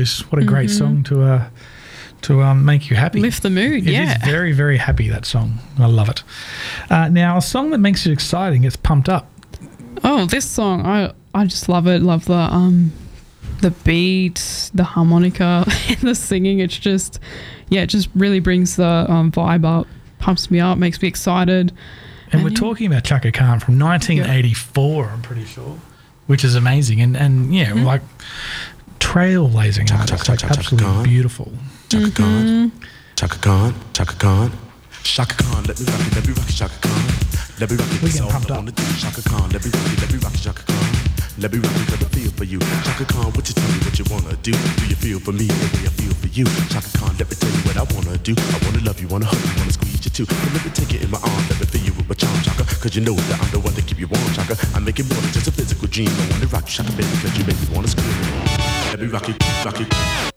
"Footloose." What a great song to uh, to um, make you happy. Lift the mood. It is yeah. very very happy that song. I love it. Uh, now a song that makes you exciting, gets pumped up. Oh, this song, I I just love it. Love the um the beat, the harmonica, and the singing. It's just, yeah, it just really brings the um, vibe up, pumps me up, makes me excited. And we're yeah. talking about Chaka Khan from 1984, I'm pretty sure, which is amazing. And and yeah, Mm-hmm. like trailblazing artist, like Chaka absolutely Khan. beautiful. Chaka Mm-hmm. Khan, Chaka Khan, Chaka Khan. Chaka Khan, let me rock it, let me rock it, Chaka Khan. Let me rock it, We that's getting all pumped I up. wanna do. Chaka Khan, let me rock it, let me rock it, Chaka Khan. Let me rock it, cause I feel for you. Chaka Khan, what you tell me what you wanna do? Do you feel for me the way I feel for you? Chaka Khan, let me tell you what I wanna do. I wanna love you, wanna hug you, wanna squeeze you too. And let me take it in my arms, let me feel you with my charm, Chaka. Cause you know that I'm the one to keep you warm, Chaka. I make it more than just a physical dream. I wanna rock you, Chaka, baby, cause you make me wanna scream. Let me rock it,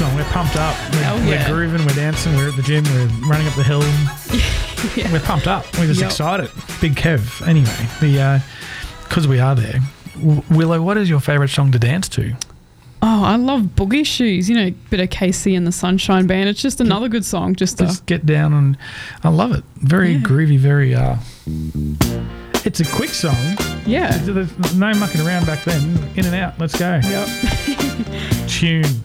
it. What a pump up song. We're pumped up. We're, Oh, yeah. we're grooving, we're dancing, we're at the gym, we're running up the hill. We're pumped up. We're just Yep. excited. Big Kev. Anyway, the because we are there. W- Willow, what is your favourite song to dance to? Oh, I love Boogie Shoes. You know, bit of KC and the Sunshine Band. It's just another good song. Just to, Just get down and I love it. Very Yeah. groovy, very uh it's a quick song. yeah. There's no mucking around back then. In and out. Let's go. Yep. Tune.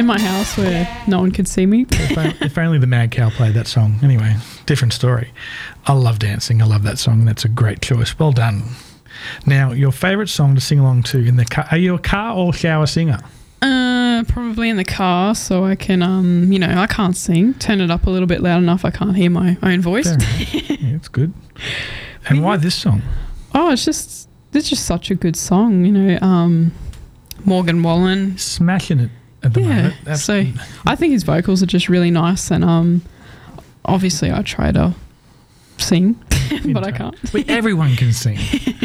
In my house where no one could see me. if, on- if only the Mad Cow played that song. Anyway, different story. I love dancing. I love that song. That's a great choice. Well done. Now, your favourite song to sing along to in the car? Are you a car or shower singer? Uh, probably in the car, so I can, um, you know, I can't sing. Turn it up a little bit loud enough. I can't hear my own voice. Yeah, it's good. And why this song? Oh, it's just, it's just such a good song, you know. Um, Morgan Wallen. Smashing it at the Yeah. moment. That's- So I think his vocals are just really nice, and um, obviously I try to sing, but I can't. Well, everyone can sing,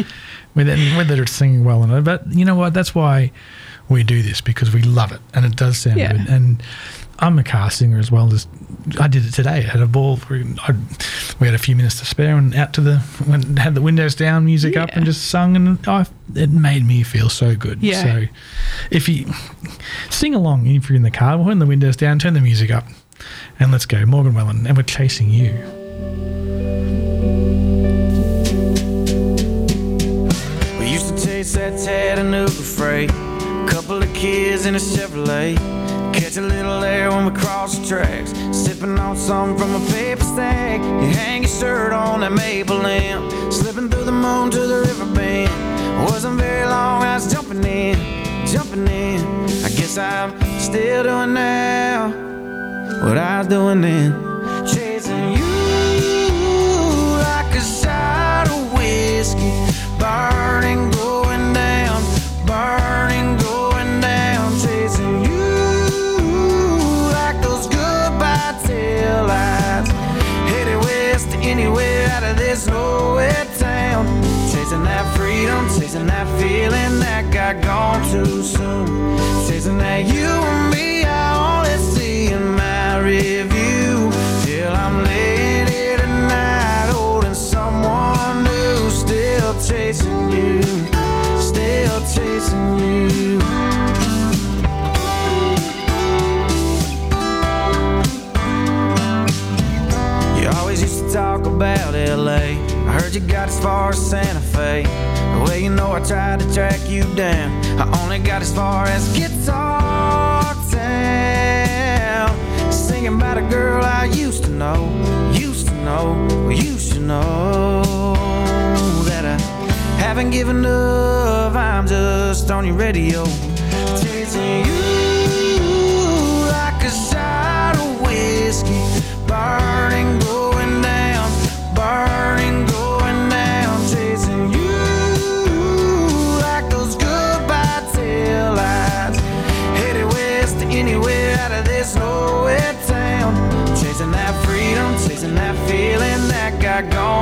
whether, whether it's singing well or not. But you know what? That's why we do this because we love it, and it does sound Yeah. good. And I'm a car singer as well. As I did it today. I had a ball. We, I, we had a few minutes to spare, and out to the went, had the windows down, music up, and just sung, and I, it made me feel so good. Yeah. So if you sing along, if you're in the car, turn the windows down, turn the music up, and let's go, Morgan Wallen, and we're chasing you. We used to taste that Chattanooga freight. Couple of kids in a Chevrolet. Catch a little air when we cross the tracks. Sipping on something from a paper stack. You hang your shirt on that maple lamp. Slipping through the moon to the river bend. Wasn't very long, I was jumping in, jumping in. I guess I'm still doing now what I was doing then. Chasing you like a shot of whiskey. Burning, chasing that feeling that got gone too soon. Chasing that you and me, I only see in my review. Till I'm late at night, holding someone new. Still chasing you, still chasing you. You always used to talk about LA. I heard you got as far as Santa Fe tried to track you down. I only got as far as Guitar Town. Singing about a girl I used to know, used to know, used to know that I haven't given up. I'm just on your radio, chasing you like a shot of whiskey, feeling that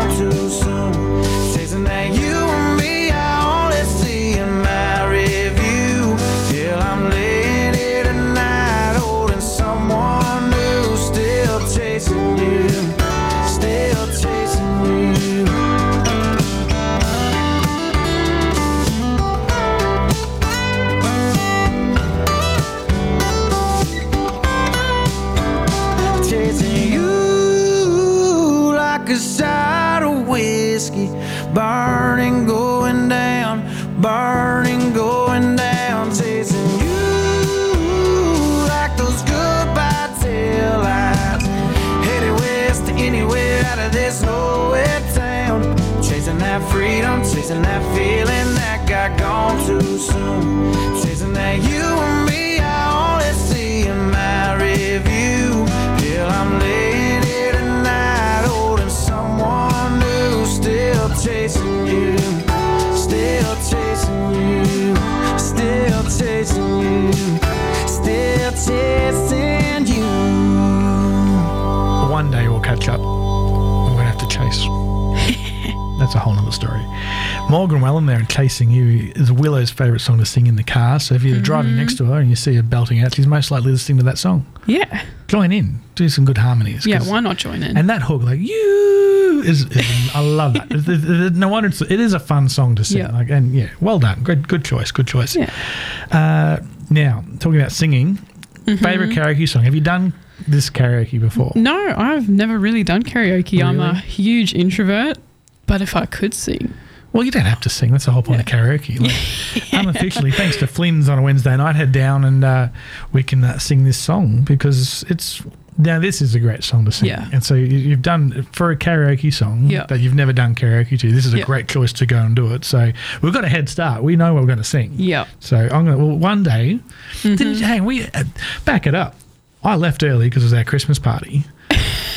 Morgan Wallen there and Chasing You is Willow's favourite song to sing in the car. So if you're driving next to her and you see her belting out, she's most likely listening to that song. Yeah. Join in, do some good harmonies. Yeah, why not join in? And that hook, like you, is, is I love that. No wonder it's, it is a fun song to sing. Yeah. Like, and yeah, well done. Good, good choice. Good choice. Yeah. Uh, now talking about singing, Mm-hmm. favorite karaoke song. Have you done this karaoke before? no, I've never really done karaoke. I'm a huge introvert, but if I could sing, Well, you don't have to sing. That's the whole point of karaoke. Like, Unofficially, thanks to Flynn's on a Wednesday night, head down and uh, we can uh, sing this song because it's. Now, this is a great song to sing. Yeah. And so you- you've done, for a karaoke song Yeah. that you've never done karaoke to, this is a Yeah. great choice to go and do it. So we've got a head start. We know what we're going to sing. yeah. So I'm going to, well, one day, Mm-hmm. did, hang, we, uh, back it up. I left early because it was our Christmas party.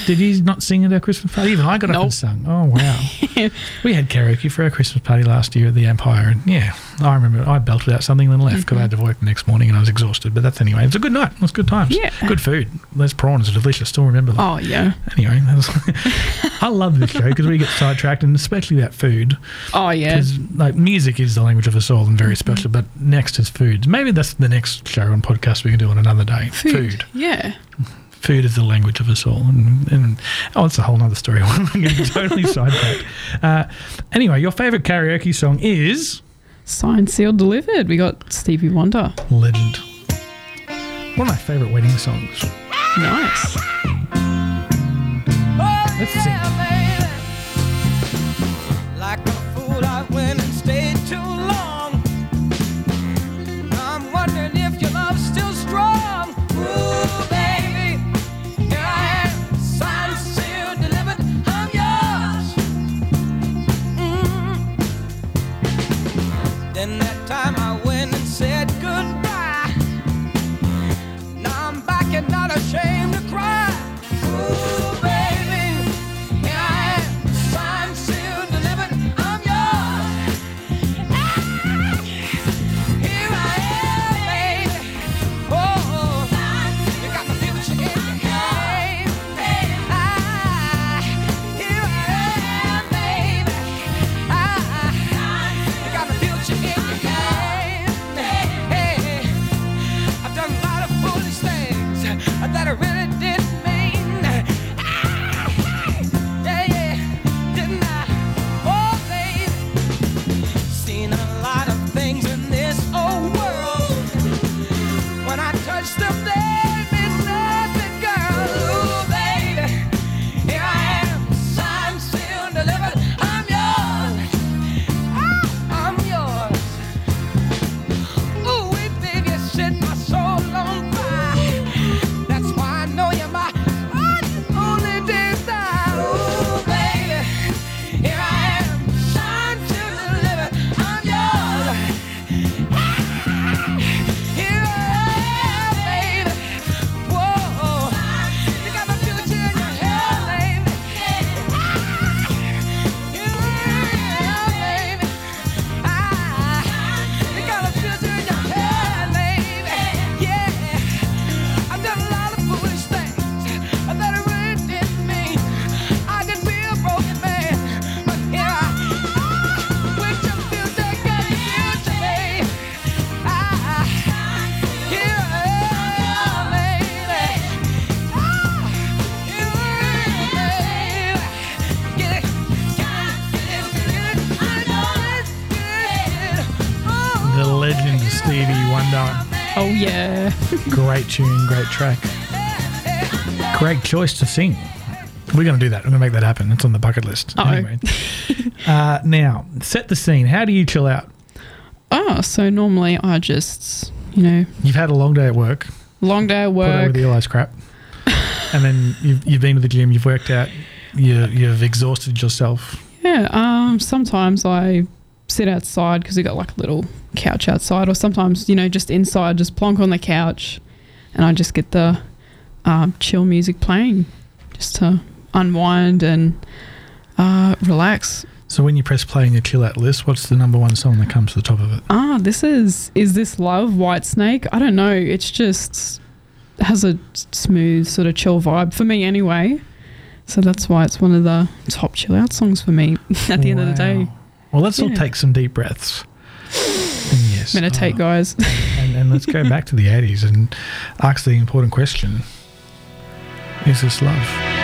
Did you not sing at our Christmas party? Even I got up and sung. Oh, wow. we had karaoke for our Christmas party last year at the Empire. And yeah, I remember I belted out something and then left because I had to work the next morning and I was exhausted. But that's anyway. It was a good night. It was good times. Yeah. Good food. Those prawns are delicious. Still remember that. Oh, yeah. Anyway, was, I love this show because we get sidetracked and especially that food. Oh, yeah. Because like music is the language of us all and very mm-hmm. special, but next is food. Maybe that's the next show and podcast we can do on another day. Food. Yeah. Food is the language of us all. And, and oh, it's a whole other story. We're getting totally sidetracked. Uh, anyway, your favourite karaoke song is Signed, sealed, delivered. We got Stevie Wonder. Legend. One of my favourite wedding songs. Nice. Let's sing. Like a fool, I went and stayed too Then that time I Great track. Great choice to sing. We're going to do that. We're going to make that happen. It's on the bucket list. Uh-oh. Anyway. uh, now, set the scene. How do you chill out? Oh, so normally I just, you know, You've had a long day at work. long day at work. Put over the eyes crap. and then you've, you've been to the gym, you've worked out, you, you've exhausted yourself. Yeah. Um. Sometimes I sit outside because we got like a little couch outside, or sometimes you know just inside, just plonk on the couch, and I just get the um, chill music playing, just to unwind and uh, relax. So when you press play in your chill out list, what's the number one song that comes to the top of it? Ah, this is is this love Whitesnake? I don't know. It's just has a smooth sort of chill vibe for me anyway. So that's why it's one of the top chill out songs for me at the end of the day. Well, let's all take some deep breaths. And yes. Meditate, uh, guys. and, let's go back to the 80s and ask the important question Is this love?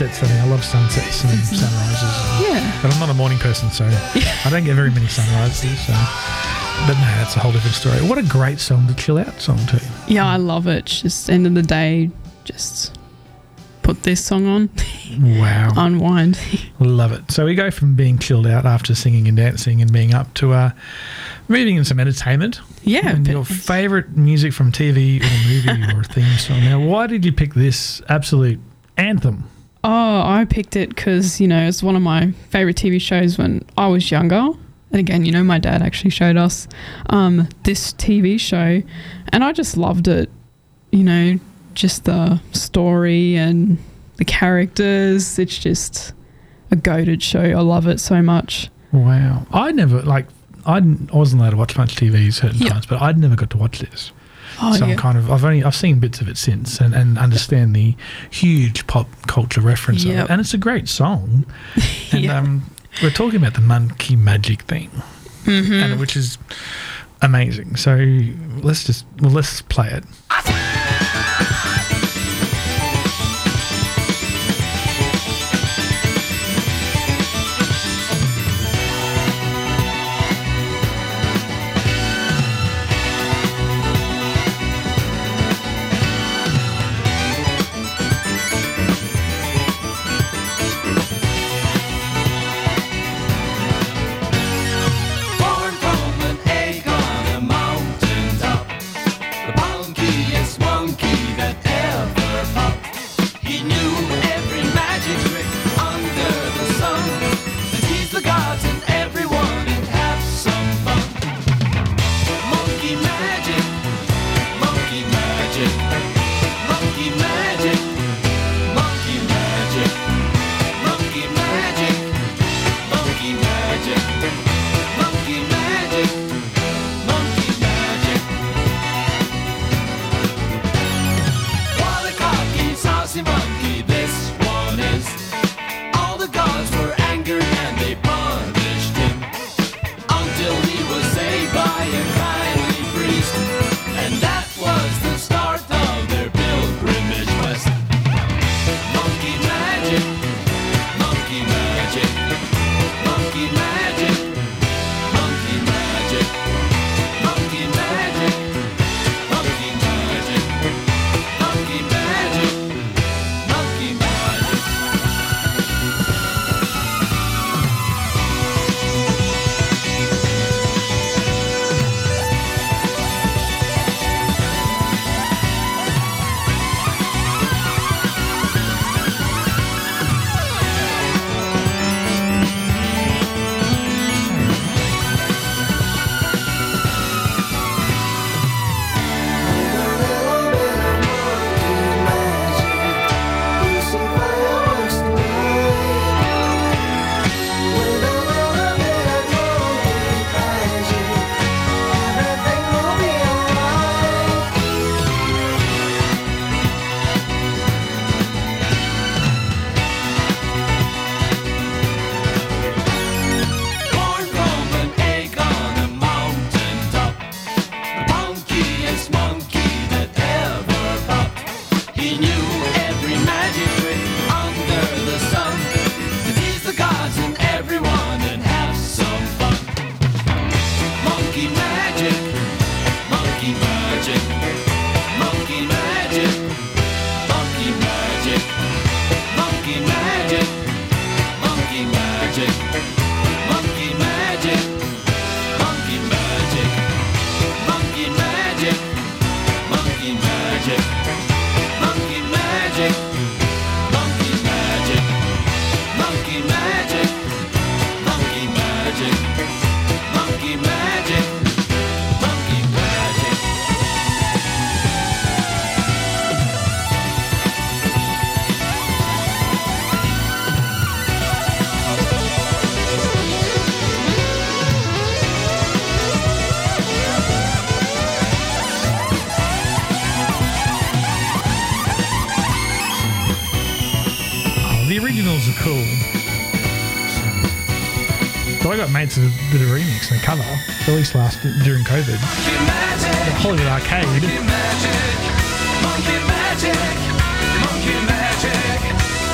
Sunsets for me. I love sunsets and sunrises. Yeah. But I'm not a morning person, so I don't get very many sunrises. So. But no, that's a whole different story. What a great song to chill out song too. Yeah, I love it. Just end of the day, just put this song on, Wow. unwind. Love it. So we go from being chilled out after singing and dancing and being up to uh, moving in some entertainment. Yeah, And your favourite music from TV or movie or theme song. Now, why did you pick this absolute anthem? Oh, I picked it because, you know, it's one of my favorite TV shows when I was younger. And again, you know, my dad actually showed us um, this TV show, and I just loved it. You know, just the story and the characters. It's just a goaded show. I love it so much. Wow. I never, like, I I wasn't allowed to watch much TV certain Yeah. times, but I'd never got to watch this. Oh, so yeah. I'm kind of, I've only, I've seen bits of it since and, and understand the huge pop culture reference of it. And it's a great song. And Yeah. um, we're talking about the monkey magic thing, Mhm. and which is amazing. So let's just, well, let's play it. But I got mates that did a remix and a cover, released last during COVID. At Hollywood Arcade. Monkey magic, monkey magic,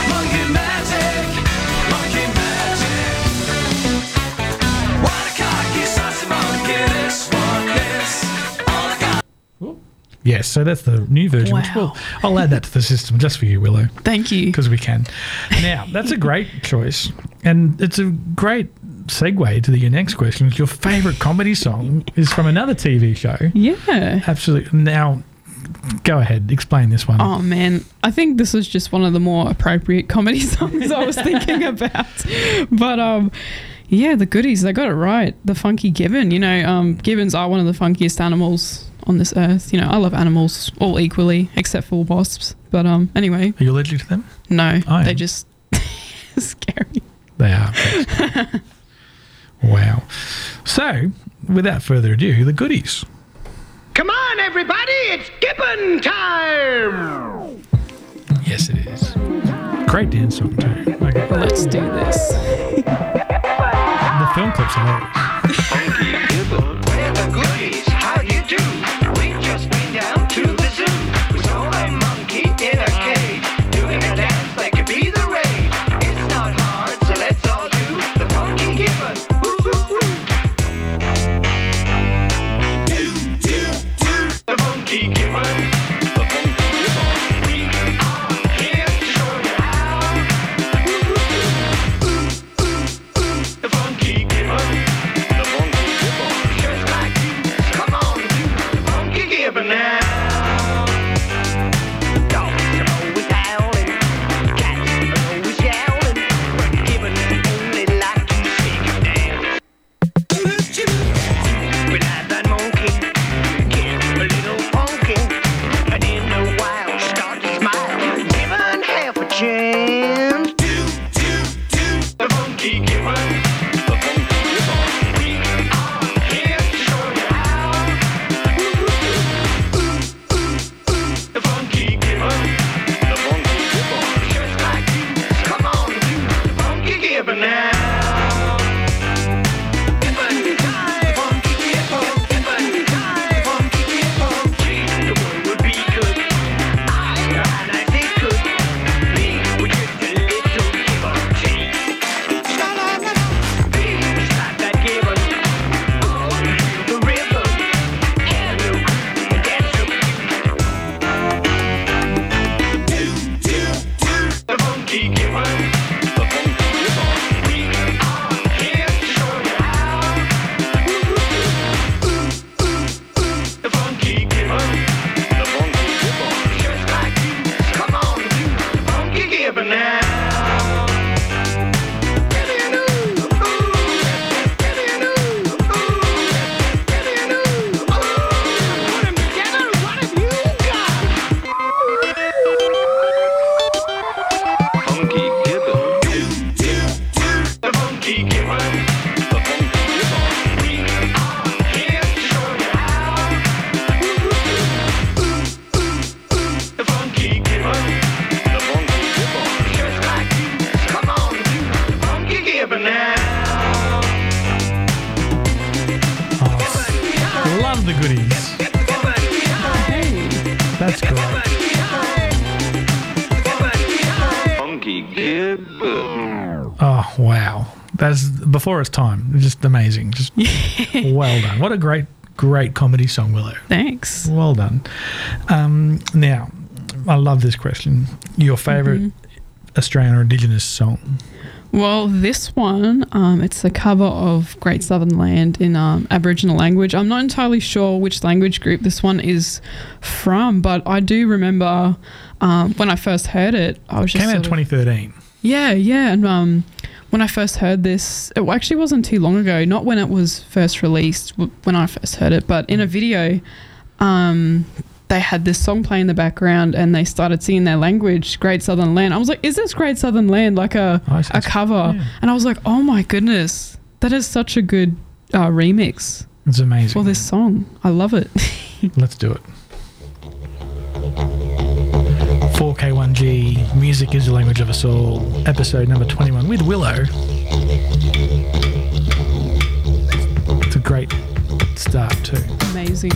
monkey magic, monkey magic. What a cocky saucy monkey, this one is all Yes, so that's the new version. which Wow. we'll, I'll add that to the system just for you, Willow. Thank you. Because we can. Now, that's a great choice. And it's a great segue to the, your next question. Your favourite comedy song is from another TV show. Yeah. Absolutely. Now, go ahead. Explain this one. Oh man, I think this was just one of the more appropriate comedy songs I was thinking about. But um yeah, the goodies, they got it right. The funky gibbon, you know, um gibbons are one of the funkiest animals on this earth. You know, I love animals all equally except for wasps. But um anyway, Are you allergic to them? no, I they am. just scary. They are. wow. So, without further ado, the goodies. Come on, everybody, it's Gibbon time! Yes, it is. Great dance song, too. Okay. Let's do this. The film clip's hilarious. Well done. What a great, great comedy song, Willow. Thanks. Well done. Um, now, I love this question. Your favorite Mm-hmm. Australian or Indigenous song? Well, this one, um, it's a cover of Great Southern Land in um, Aboriginal language. I'm not entirely sure which language group this one is from, but I do remember um, when I first heard it, I was just Came out in sort of- 2013. yeah, yeah, and um, when I first heard this, it actually wasn't too long ago. Not when it was first released, when I first heard it, but in a video, um, they had this song playing in the background, and they started singing their language, Great Southern Land. I was like, "Is this Great Southern Land like a a cover?" And I was like, "Oh my goodness, that is such a good uh, remix It's amazing. for this song. I love it." Let's do it. 4K1G, Music is the Language of Us All, episode number 21 with Willow. It's a great start, too. Amazing.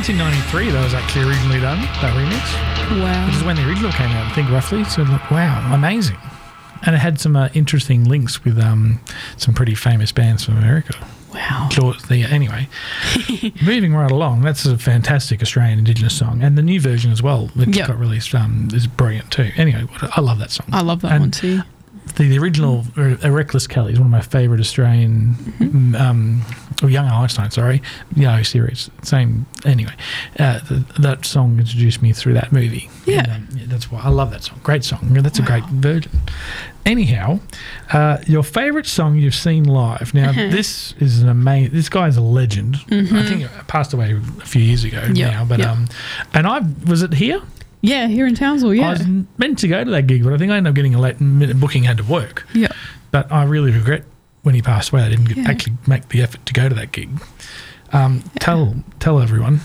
1993, that was actually originally done, that remix. Wow. Which is when the original came out, I think, roughly. So, like, wow, amazing. And it had some uh, interesting links with um, some pretty famous bands from America. Wow. Anyway, moving right along, that's a fantastic Australian Indigenous song. And the new version as well, which Yep. got released, um, is brilliant too. Anyway, I love that song. I love that And one too. The, the original A Reckless Kelly is one of my favourite Australian, Mm-hmm. um, or Young Einstein, sorry, Yahoo Serious. Same, anyway. Uh, th that song introduced me through that movie. Yeah. And, um, yeah, that's why I love that song. Great song. Yeah, That's a great version. Anyhow, uh, your favourite song you've seen live. Now, Uh-huh. this is an amazing. This guy's a legend. I Mhm. think he passed away a few years ago Yep, now. But yep. um, and I was it here. Yeah, here in Townsville, yeah. I was meant to go to that gig, but I think I ended up getting a late booking. Had to work. Yeah. But I really regret when he passed away. I didn't Yeah. actually make the effort to go to that gig. Um, Tell tell everyone.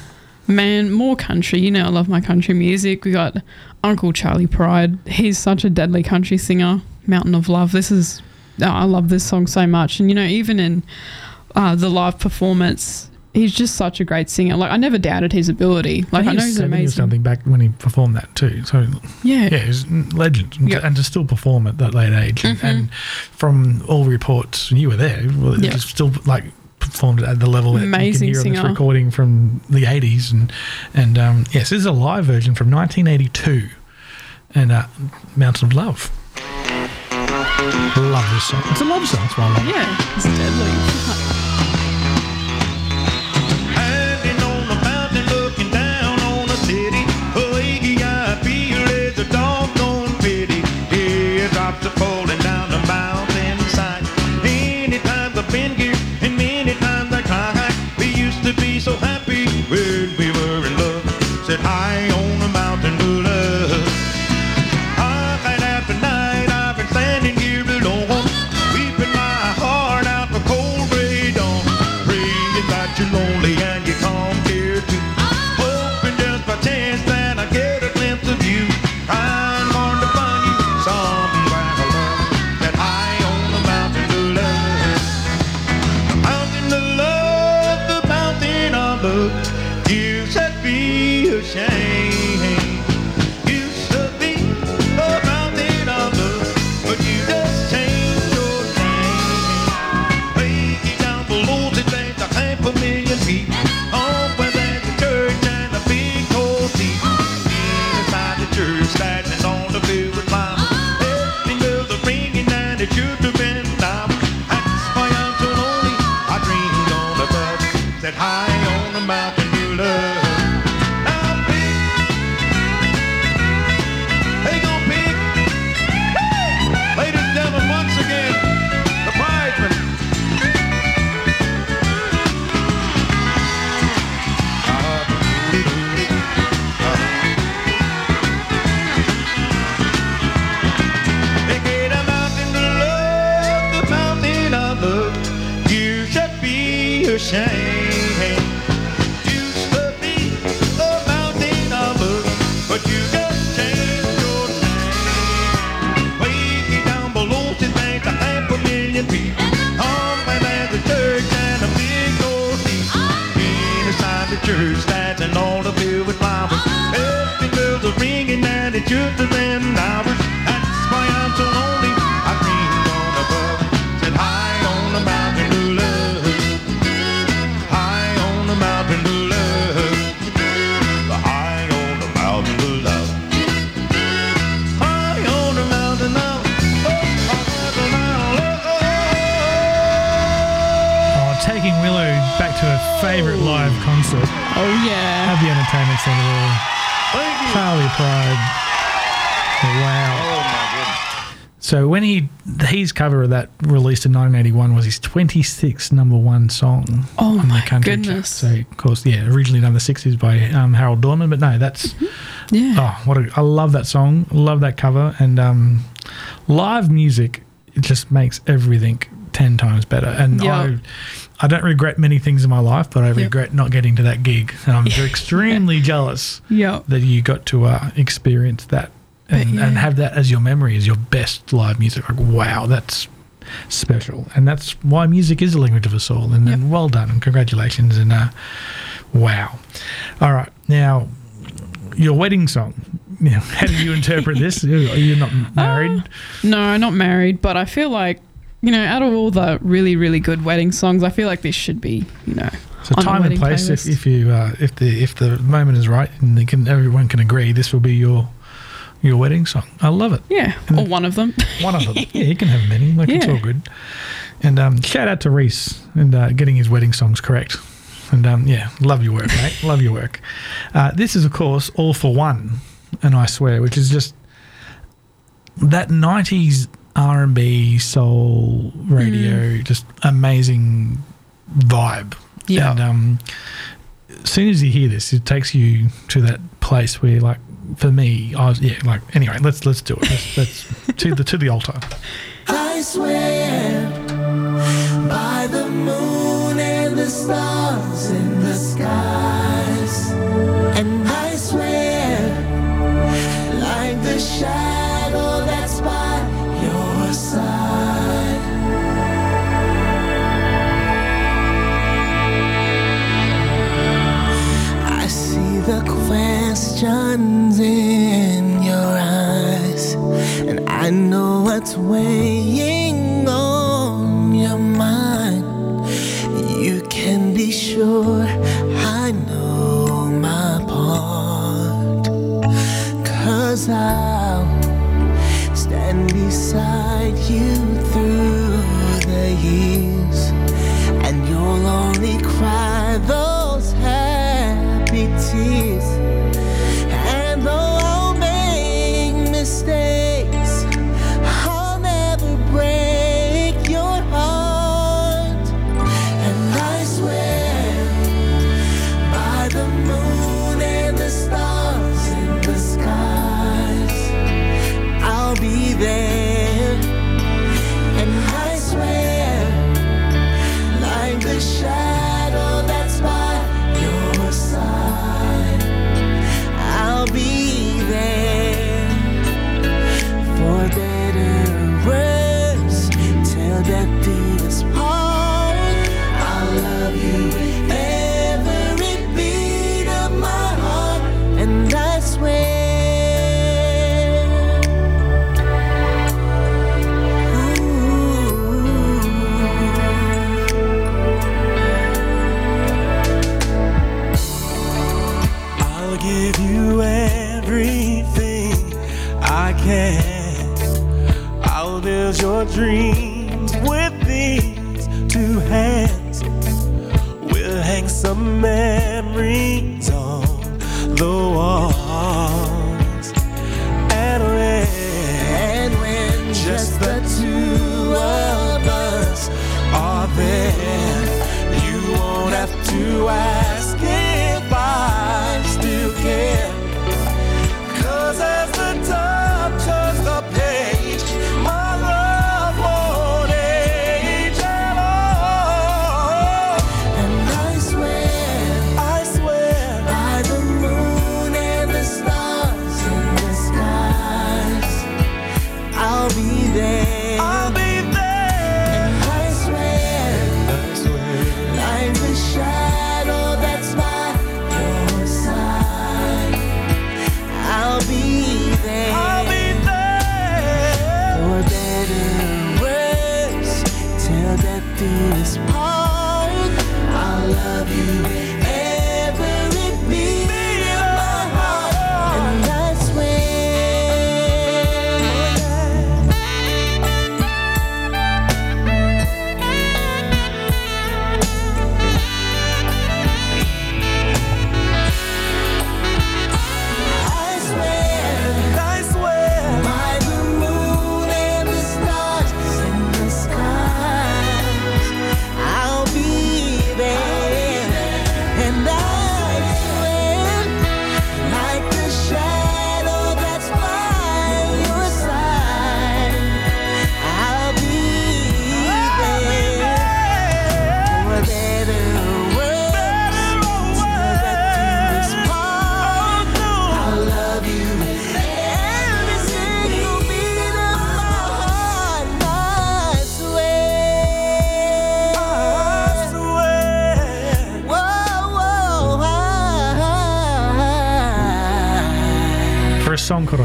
Man, more country. You know, I love my country music. We got Uncle Charley Pride. He's such a deadly country singer. Mountain of Love. This is, oh, I love this song so much. And, you know, even in uh, the live performance, he's just such a great singer. Like, I never doubted his ability. Like, I, think know he's 70 or amazing. something back when he performed that too. So Yeah. yeah, he's a legend, And to- Yep. and to still perform at that late age, and, Mhm. and from all reports, and you were there, well, Yep. it's still like performed at the level that Amazing you can hear on this recording from the 80s, and and um, yes, this is a live version from 1982, and uh, Mountain of Love. Love this song. It's a love song. That's why I love it. Yeah, it's deadly. Inside when he his cover of that released in 1981 was his 26th number one song. Oh on my the country goodness. Chart. So of course, yeah, originally done the 60s by um, Harold Dorman, but no, that's Mm-hmm. Yeah. oh, what a, I love that song, love that cover, and um, live music it just makes everything ten times better. And. I I don't regret many things in my life, but I Yep. regret not getting to that gig, and I'm extremely jealous Yep. that you got to uh, experience that and, and have that as your memory, as your best live music. Like, wow, that's special. And that's why music is a language of the soul. And, and well done and congratulations. And uh, Wow. All right. Now, your wedding song. How do you interpret this? You're you not married? No, not married, but I feel like, you know, out of all the really, really good wedding songs, I feel like this should be, you know, So time and place. If, playlist. if you uh, if the if the moment is right and can everyone can agree, this will be your your wedding song. I love it. yeah, or one of them. One of them. yeah, you can have many. Like it's all good. And um, shout out to Reese and uh, getting his wedding songs correct. And um, yeah, love your work, mate. love your work. Uh, this is, of course, All-4-One, and I swear, which is just that '90s R&B soul radio, just amazing vibe. Yeah. And um, as soon as you hear this, it takes you to that place where, like, for me, I was yeah, like anyway. Let's let's do it. Let's, let's to the to the altar. I swear by the moon and the stars in the skies. Questions in your eyes, and I know what's weighing on your mind. You can be sure I know my part, cause I'll stand beside you I'll your dreams with these two hands. We'll hang some memories on the walls.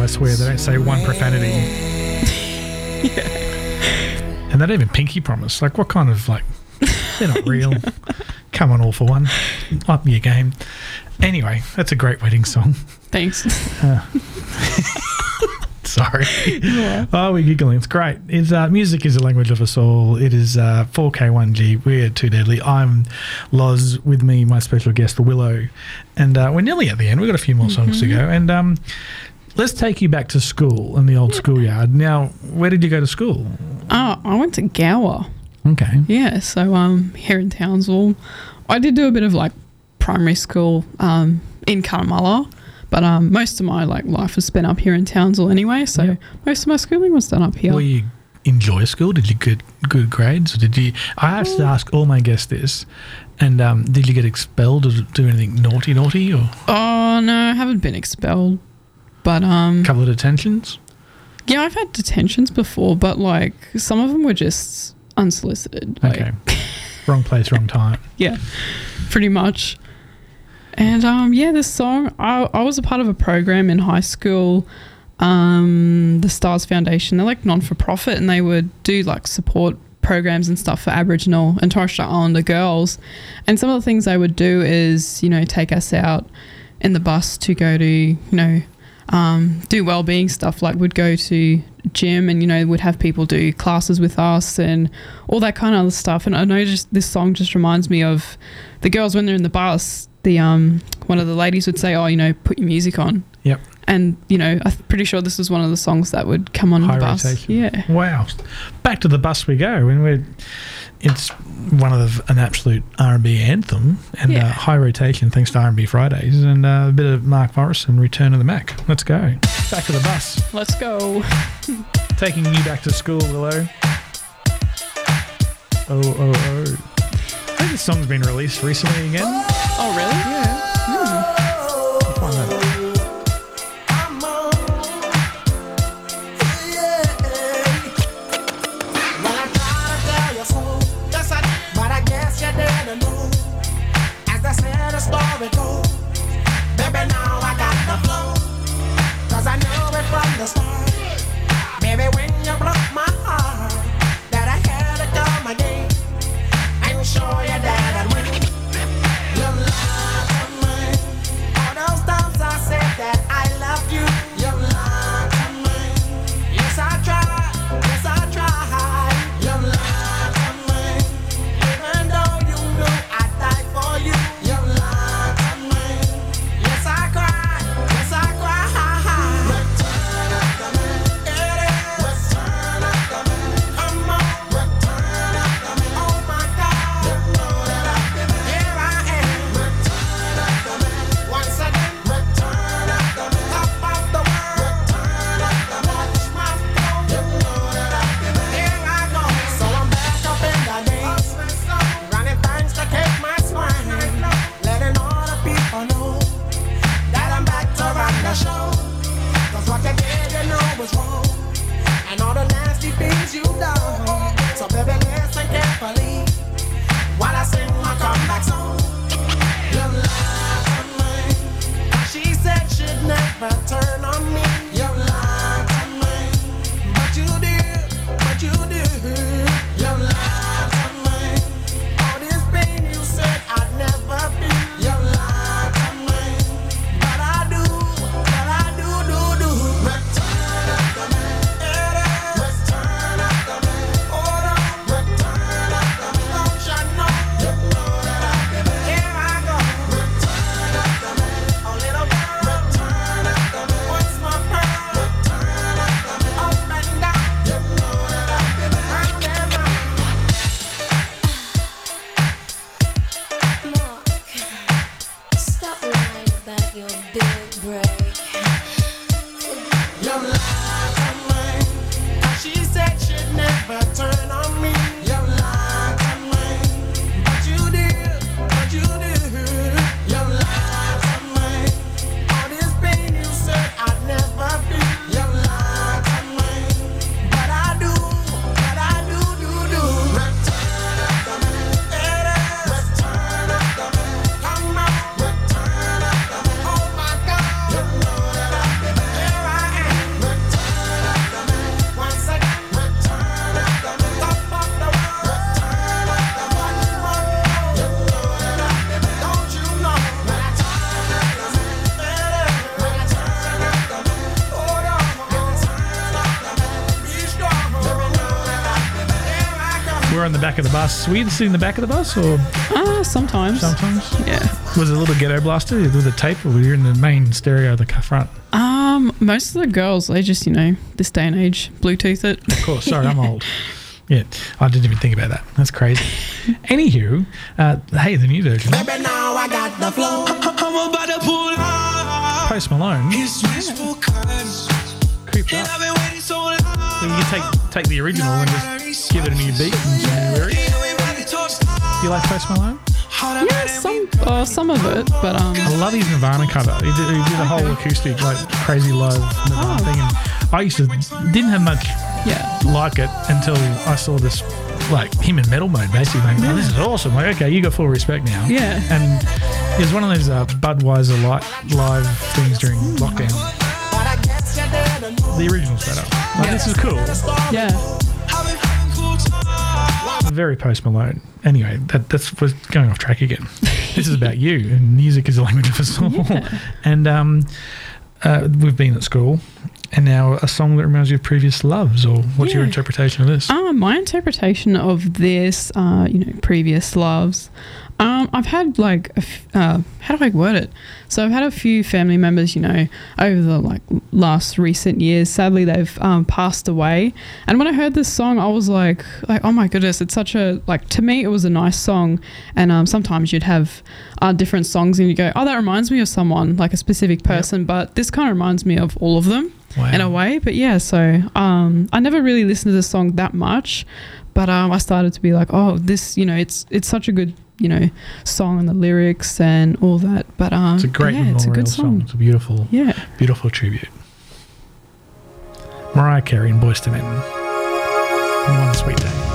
I Swear. They don't say one profanity. And they don't even pinky promise. Like, what kind of, like, they're not real. Come on, All-4-One. Up your game. Anyway, that's a great wedding song. Thanks. Uh, sorry. Oh, we're giggling. It's great. It's, uh, music is the language of us all. It is uh, 4K1G. We're too deadly. I'm Loz. With me, my special guest, Willow. And uh, we're nearly at the end. We've got a few more songs to go. And um, let's take you back to school in the old schoolyard. Now, where did you go to school? Oh, I went to Gower. Okay. Yeah, so um, here in Townsville, I did do a bit of like primary school um, in Cunnamulla, but um, most of my like life was spent up here in Townsville anyway. So most of my schooling was done up here. Will you enjoy school? Did you get good grades? Or did you? I have to ask all my guests this. And um, did you get expelled or do anything naughty, naughty, or Oh no, I haven't been expelled, but um, couple of detentions? yeah, I've had detentions before, but like some of them were just unsolicited. Like, Okay. wrong place, wrong time. yeah, pretty much. And um, yeah, this song, I, I was a part of a program in high school, um, the Stars Foundation. They're like non for profit, and they would do like support programs and stuff for Aboriginal and Torres Strait Islander girls. And some of the things they would do is, you know, take us out in the bus to go to, you know, um, do well-being stuff like would go to gym and you know would have people do classes with us and all that kind of other stuff and i know just this song just reminds me of the girls when they're in the bus the um one of the ladies would say oh you know put your music on Yep. and you know i'm pretty sure this was one of the songs that would come on High the bus rotation. yeah Wow. Back to the bus we go. And we're, it's one of the, an absolute R&B anthem and uh, high rotation thanks to R&B Fridays and uh, a bit of Mark Morrison, Return of the Mack. Let's go. Back to the bus. let's go Taking you back to school, Willow. Oh, oh, oh. I think this song's been released recently again. oh really yeah the back of the bus. Were you sitting in the back of the bus or Ah, sometimes. sometimes? Yeah. Was it a little ghetto blaster with a tape or were you in the main stereo of the ca- front? Um, most of the girls, they just, you know, this day and age, Bluetooth it. Of course, sorry, I'm old. Yeah, I didn't even think about that. That's crazy. Anywho, uh, hey, the new version. Baby, now I got the flow. I'm about to pull out. Post Malone. His wishful cuts. Creeped up. I've been waiting. So you can take take the original and just give it a new beat new lyrics. Do you like Post Malone? Yeah, some, uh, some of it, but um, I love his Nirvana cover. He did, he did a whole acoustic, like crazy live Nirvana thing, and I used to didn't have much yeah. like it until I saw this, like him in metal mode, basically. Like, oh, this is awesome. Like, okay, you got full respect now. Yeah. And it was one of those uh, Budweiser light live things during lockdown. The original setup. Like, This is cool. Yeah. Very Post Malone. Anyway, that, that's was going off track again. this is about you, and music is the language of us all. And um, uh, we've been at school, and now a song that reminds you of previous loves, or what's your interpretation of this? Um, my interpretation of this, uh, you know, previous loves. Um, I've had like, a f- uh, how do I word it? So I've had a few family members, you know, over the like last recent years. Sadly, they've um, passed away. And when I heard this song, I was like, like, oh my goodness, it's such a like to me, it was a nice song. And um, sometimes you'd have uh, different songs, and you go, oh, that reminds me of someone, like a specific person. But this kind of reminds me of all of them in a way. But yeah, so um, I never really listened to this song that much, but um, I started to be like, oh, this, you know, it's it's such a good, you know, song and the lyrics and all that. But um, It's a great yeah, it's a good song. song. It's a beautiful, Yeah. beautiful tribute. Mariah Carey and Boyz II Men. One sweet day.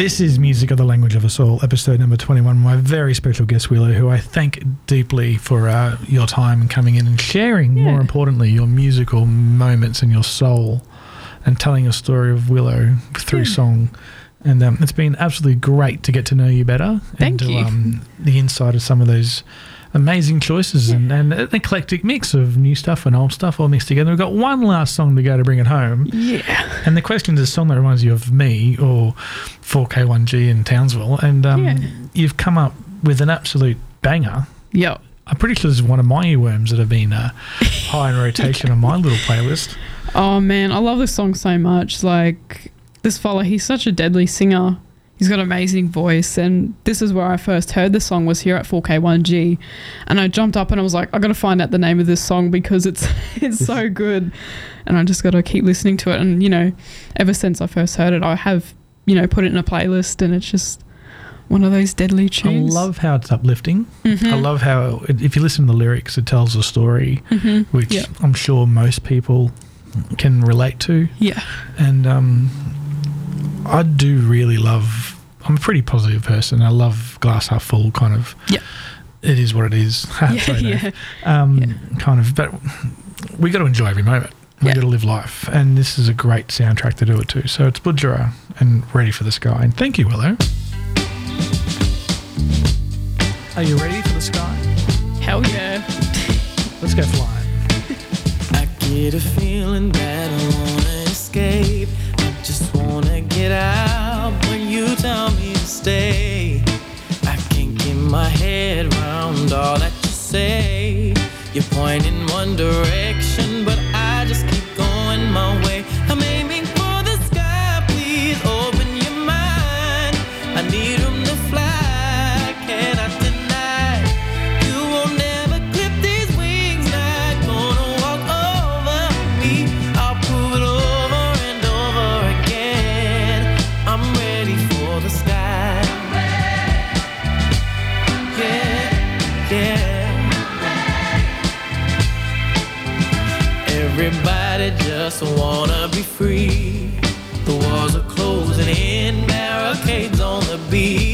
This is Music of the Language of Us All, episode number 21. My very special guest, Willow, who I thank deeply for uh, your time and coming in and sharing, more importantly, your musical moments and your soul and telling your story of Willow through song. And um, it's been absolutely great to get to know you better. Thank and to, you. Um, the inside of some of those amazing choices and, and an eclectic mix of new stuff and old stuff all mixed together. We've got one last song to go to bring it home. Yeah. And the question is a song that reminds you of me or 4K1G in Townsville. And um, Yeah. you've come up with an absolute banger. Yeah. I'm pretty sure this is one of my earworms that have been uh, high in rotation on my little playlist. Oh man, I love this song so much. Like this fella, he's such a deadly singer. He's got an amazing voice, and this is where I first heard the song was here at 4K1G, and I jumped up and I was like, I got to find out the name of this song because it's it's so good, and I just got to keep listening to it. And you know, ever since I first heard it, I have you know put it in a playlist, and it's just one of those deadly tunes. I love how it's uplifting. Mhm. I love how, it, if you listen to the lyrics, it tells a story, Mhm. which Yeah. I'm sure most people can relate to. Yeah. And um, I do really love, I'm a pretty positive person. I love glass half full kind of. Yeah. It is what it is. Yeah, Sorry, Dave. yeah. Um, Kind of, but we got to enjoy every moment. We got to live life. And this is a great soundtrack to do it to. So it's Budjerah and Ready for the Sky. And thank you, Willow. Are you ready for the sky? Hell yeah. Let's go flying. I get a feeling that I wanna escape. I get out when you tell me to stay. I can't get my head round all that you say. You point in one direction, just wanna be free. The walls are closing in, barricades on the beach.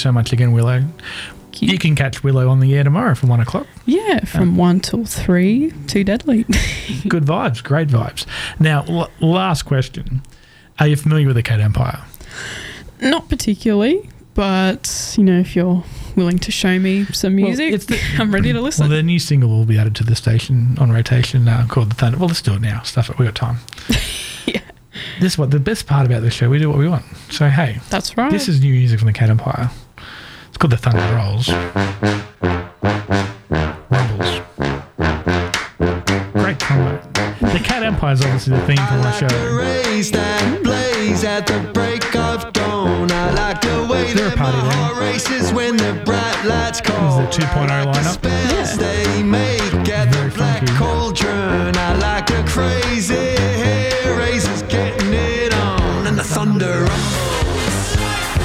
So much again, Willow. You. Can catch Willow on the air tomorrow from one o'clock. Yeah, from one till three, too deadly. Good vibes, great vibes. Now, l- last question: Are you familiar with the Cat Empire? Not particularly, but you know, if you're willing to show me some Well, music, it's the- I'm ready to listen. Well, the new single will be added to the station on rotation uh, called The Thunder. Well, let's do it now. Stuff it. We got time. yeah. This what the best part about this show. We do what we want. So hey, That's right. This is new music from the Cat Empire. Called The Thunder Rolls. Rumbles. Great combo. The Cat Empire is obviously the theme for my show. rays at the break of dawn. I like the way They're a party then. races when the bright lights call. This is the 2.0 lineup. Spells they make at the black cauldron. I like the crazy hair getting it on. And the thunder rumbles.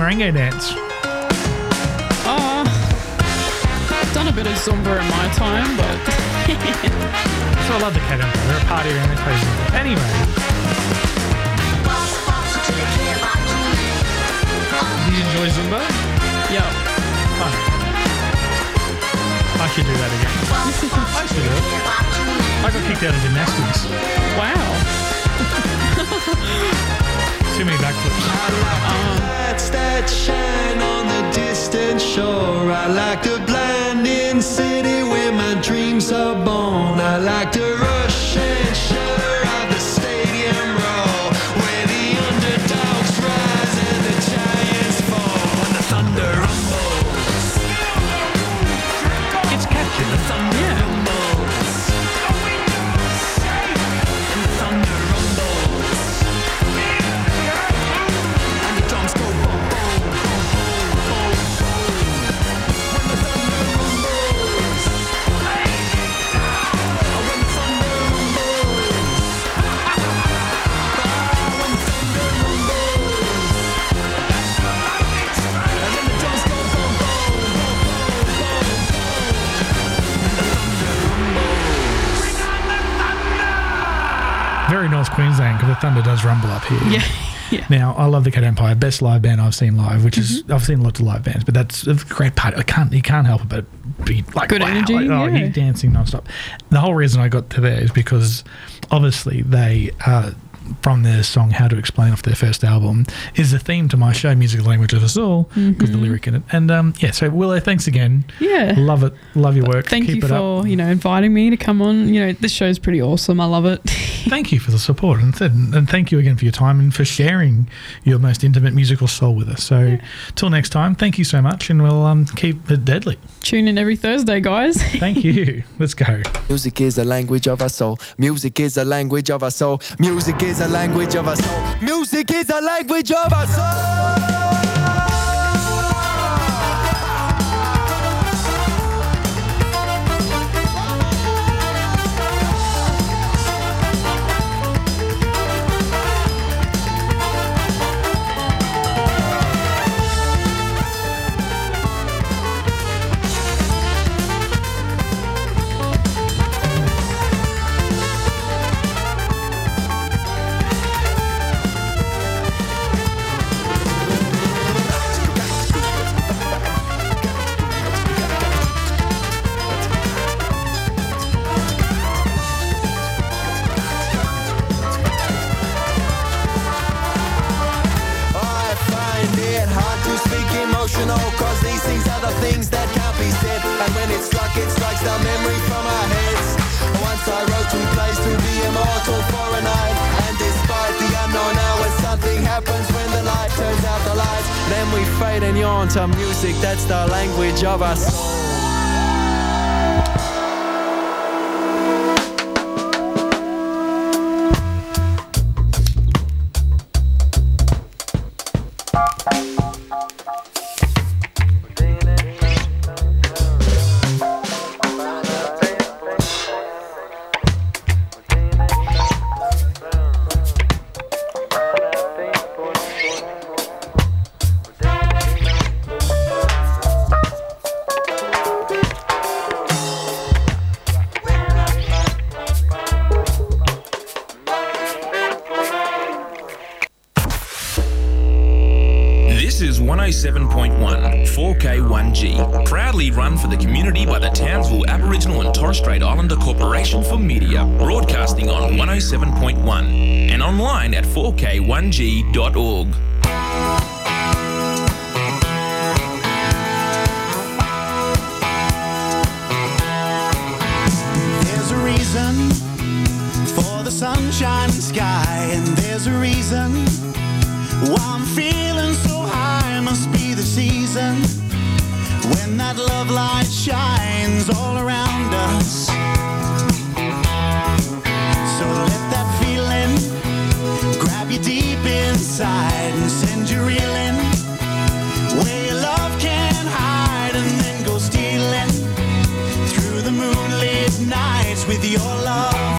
merengue dance? Oh, I've done a bit of Zumba in my time, but So I love the Cat Empire. They're a party they play Zumba. Anyway. Do you enjoy Zumba? Yeah. Fun. I should do that again. I should do it. I got kicked out of gymnastics. Wow. Too many backflips. Lights that shine on the distant shore. I like the blinding city where my dreams are born. I like the Thunder does rumble up here. Yeah. Yeah. Now I love the Cat Empire, best live band I've seen live, which is Mm-hmm. I've seen lots of live bands, but that's a great part. I can't you can't help it but be like Good wow, energy, like, oh, yeah. he's dancing nonstop. The whole reason I got to there is because obviously they uh, from their song "How to Explain" off their first album is the theme to my show, "Music Language of Us All," because the Mhm. lyric in it. And um, yeah, so Willow, thanks again. Yeah. love it, love your work. thank Keep you it up. for you know inviting me to come on. You know this show's pretty awesome. I love it. thank you for the support and, th- and thank you again for your time and for sharing your most intimate musical soul with us. So, till next time, thank you so much, and we'll um, keep it deadly. Tune in every Thursday, guys. Thank you. Let's go. Music is the language of our soul. Music is the language of our soul. Music is a language of our soul. Music is a language of our soul. Music, that's the language of our soul.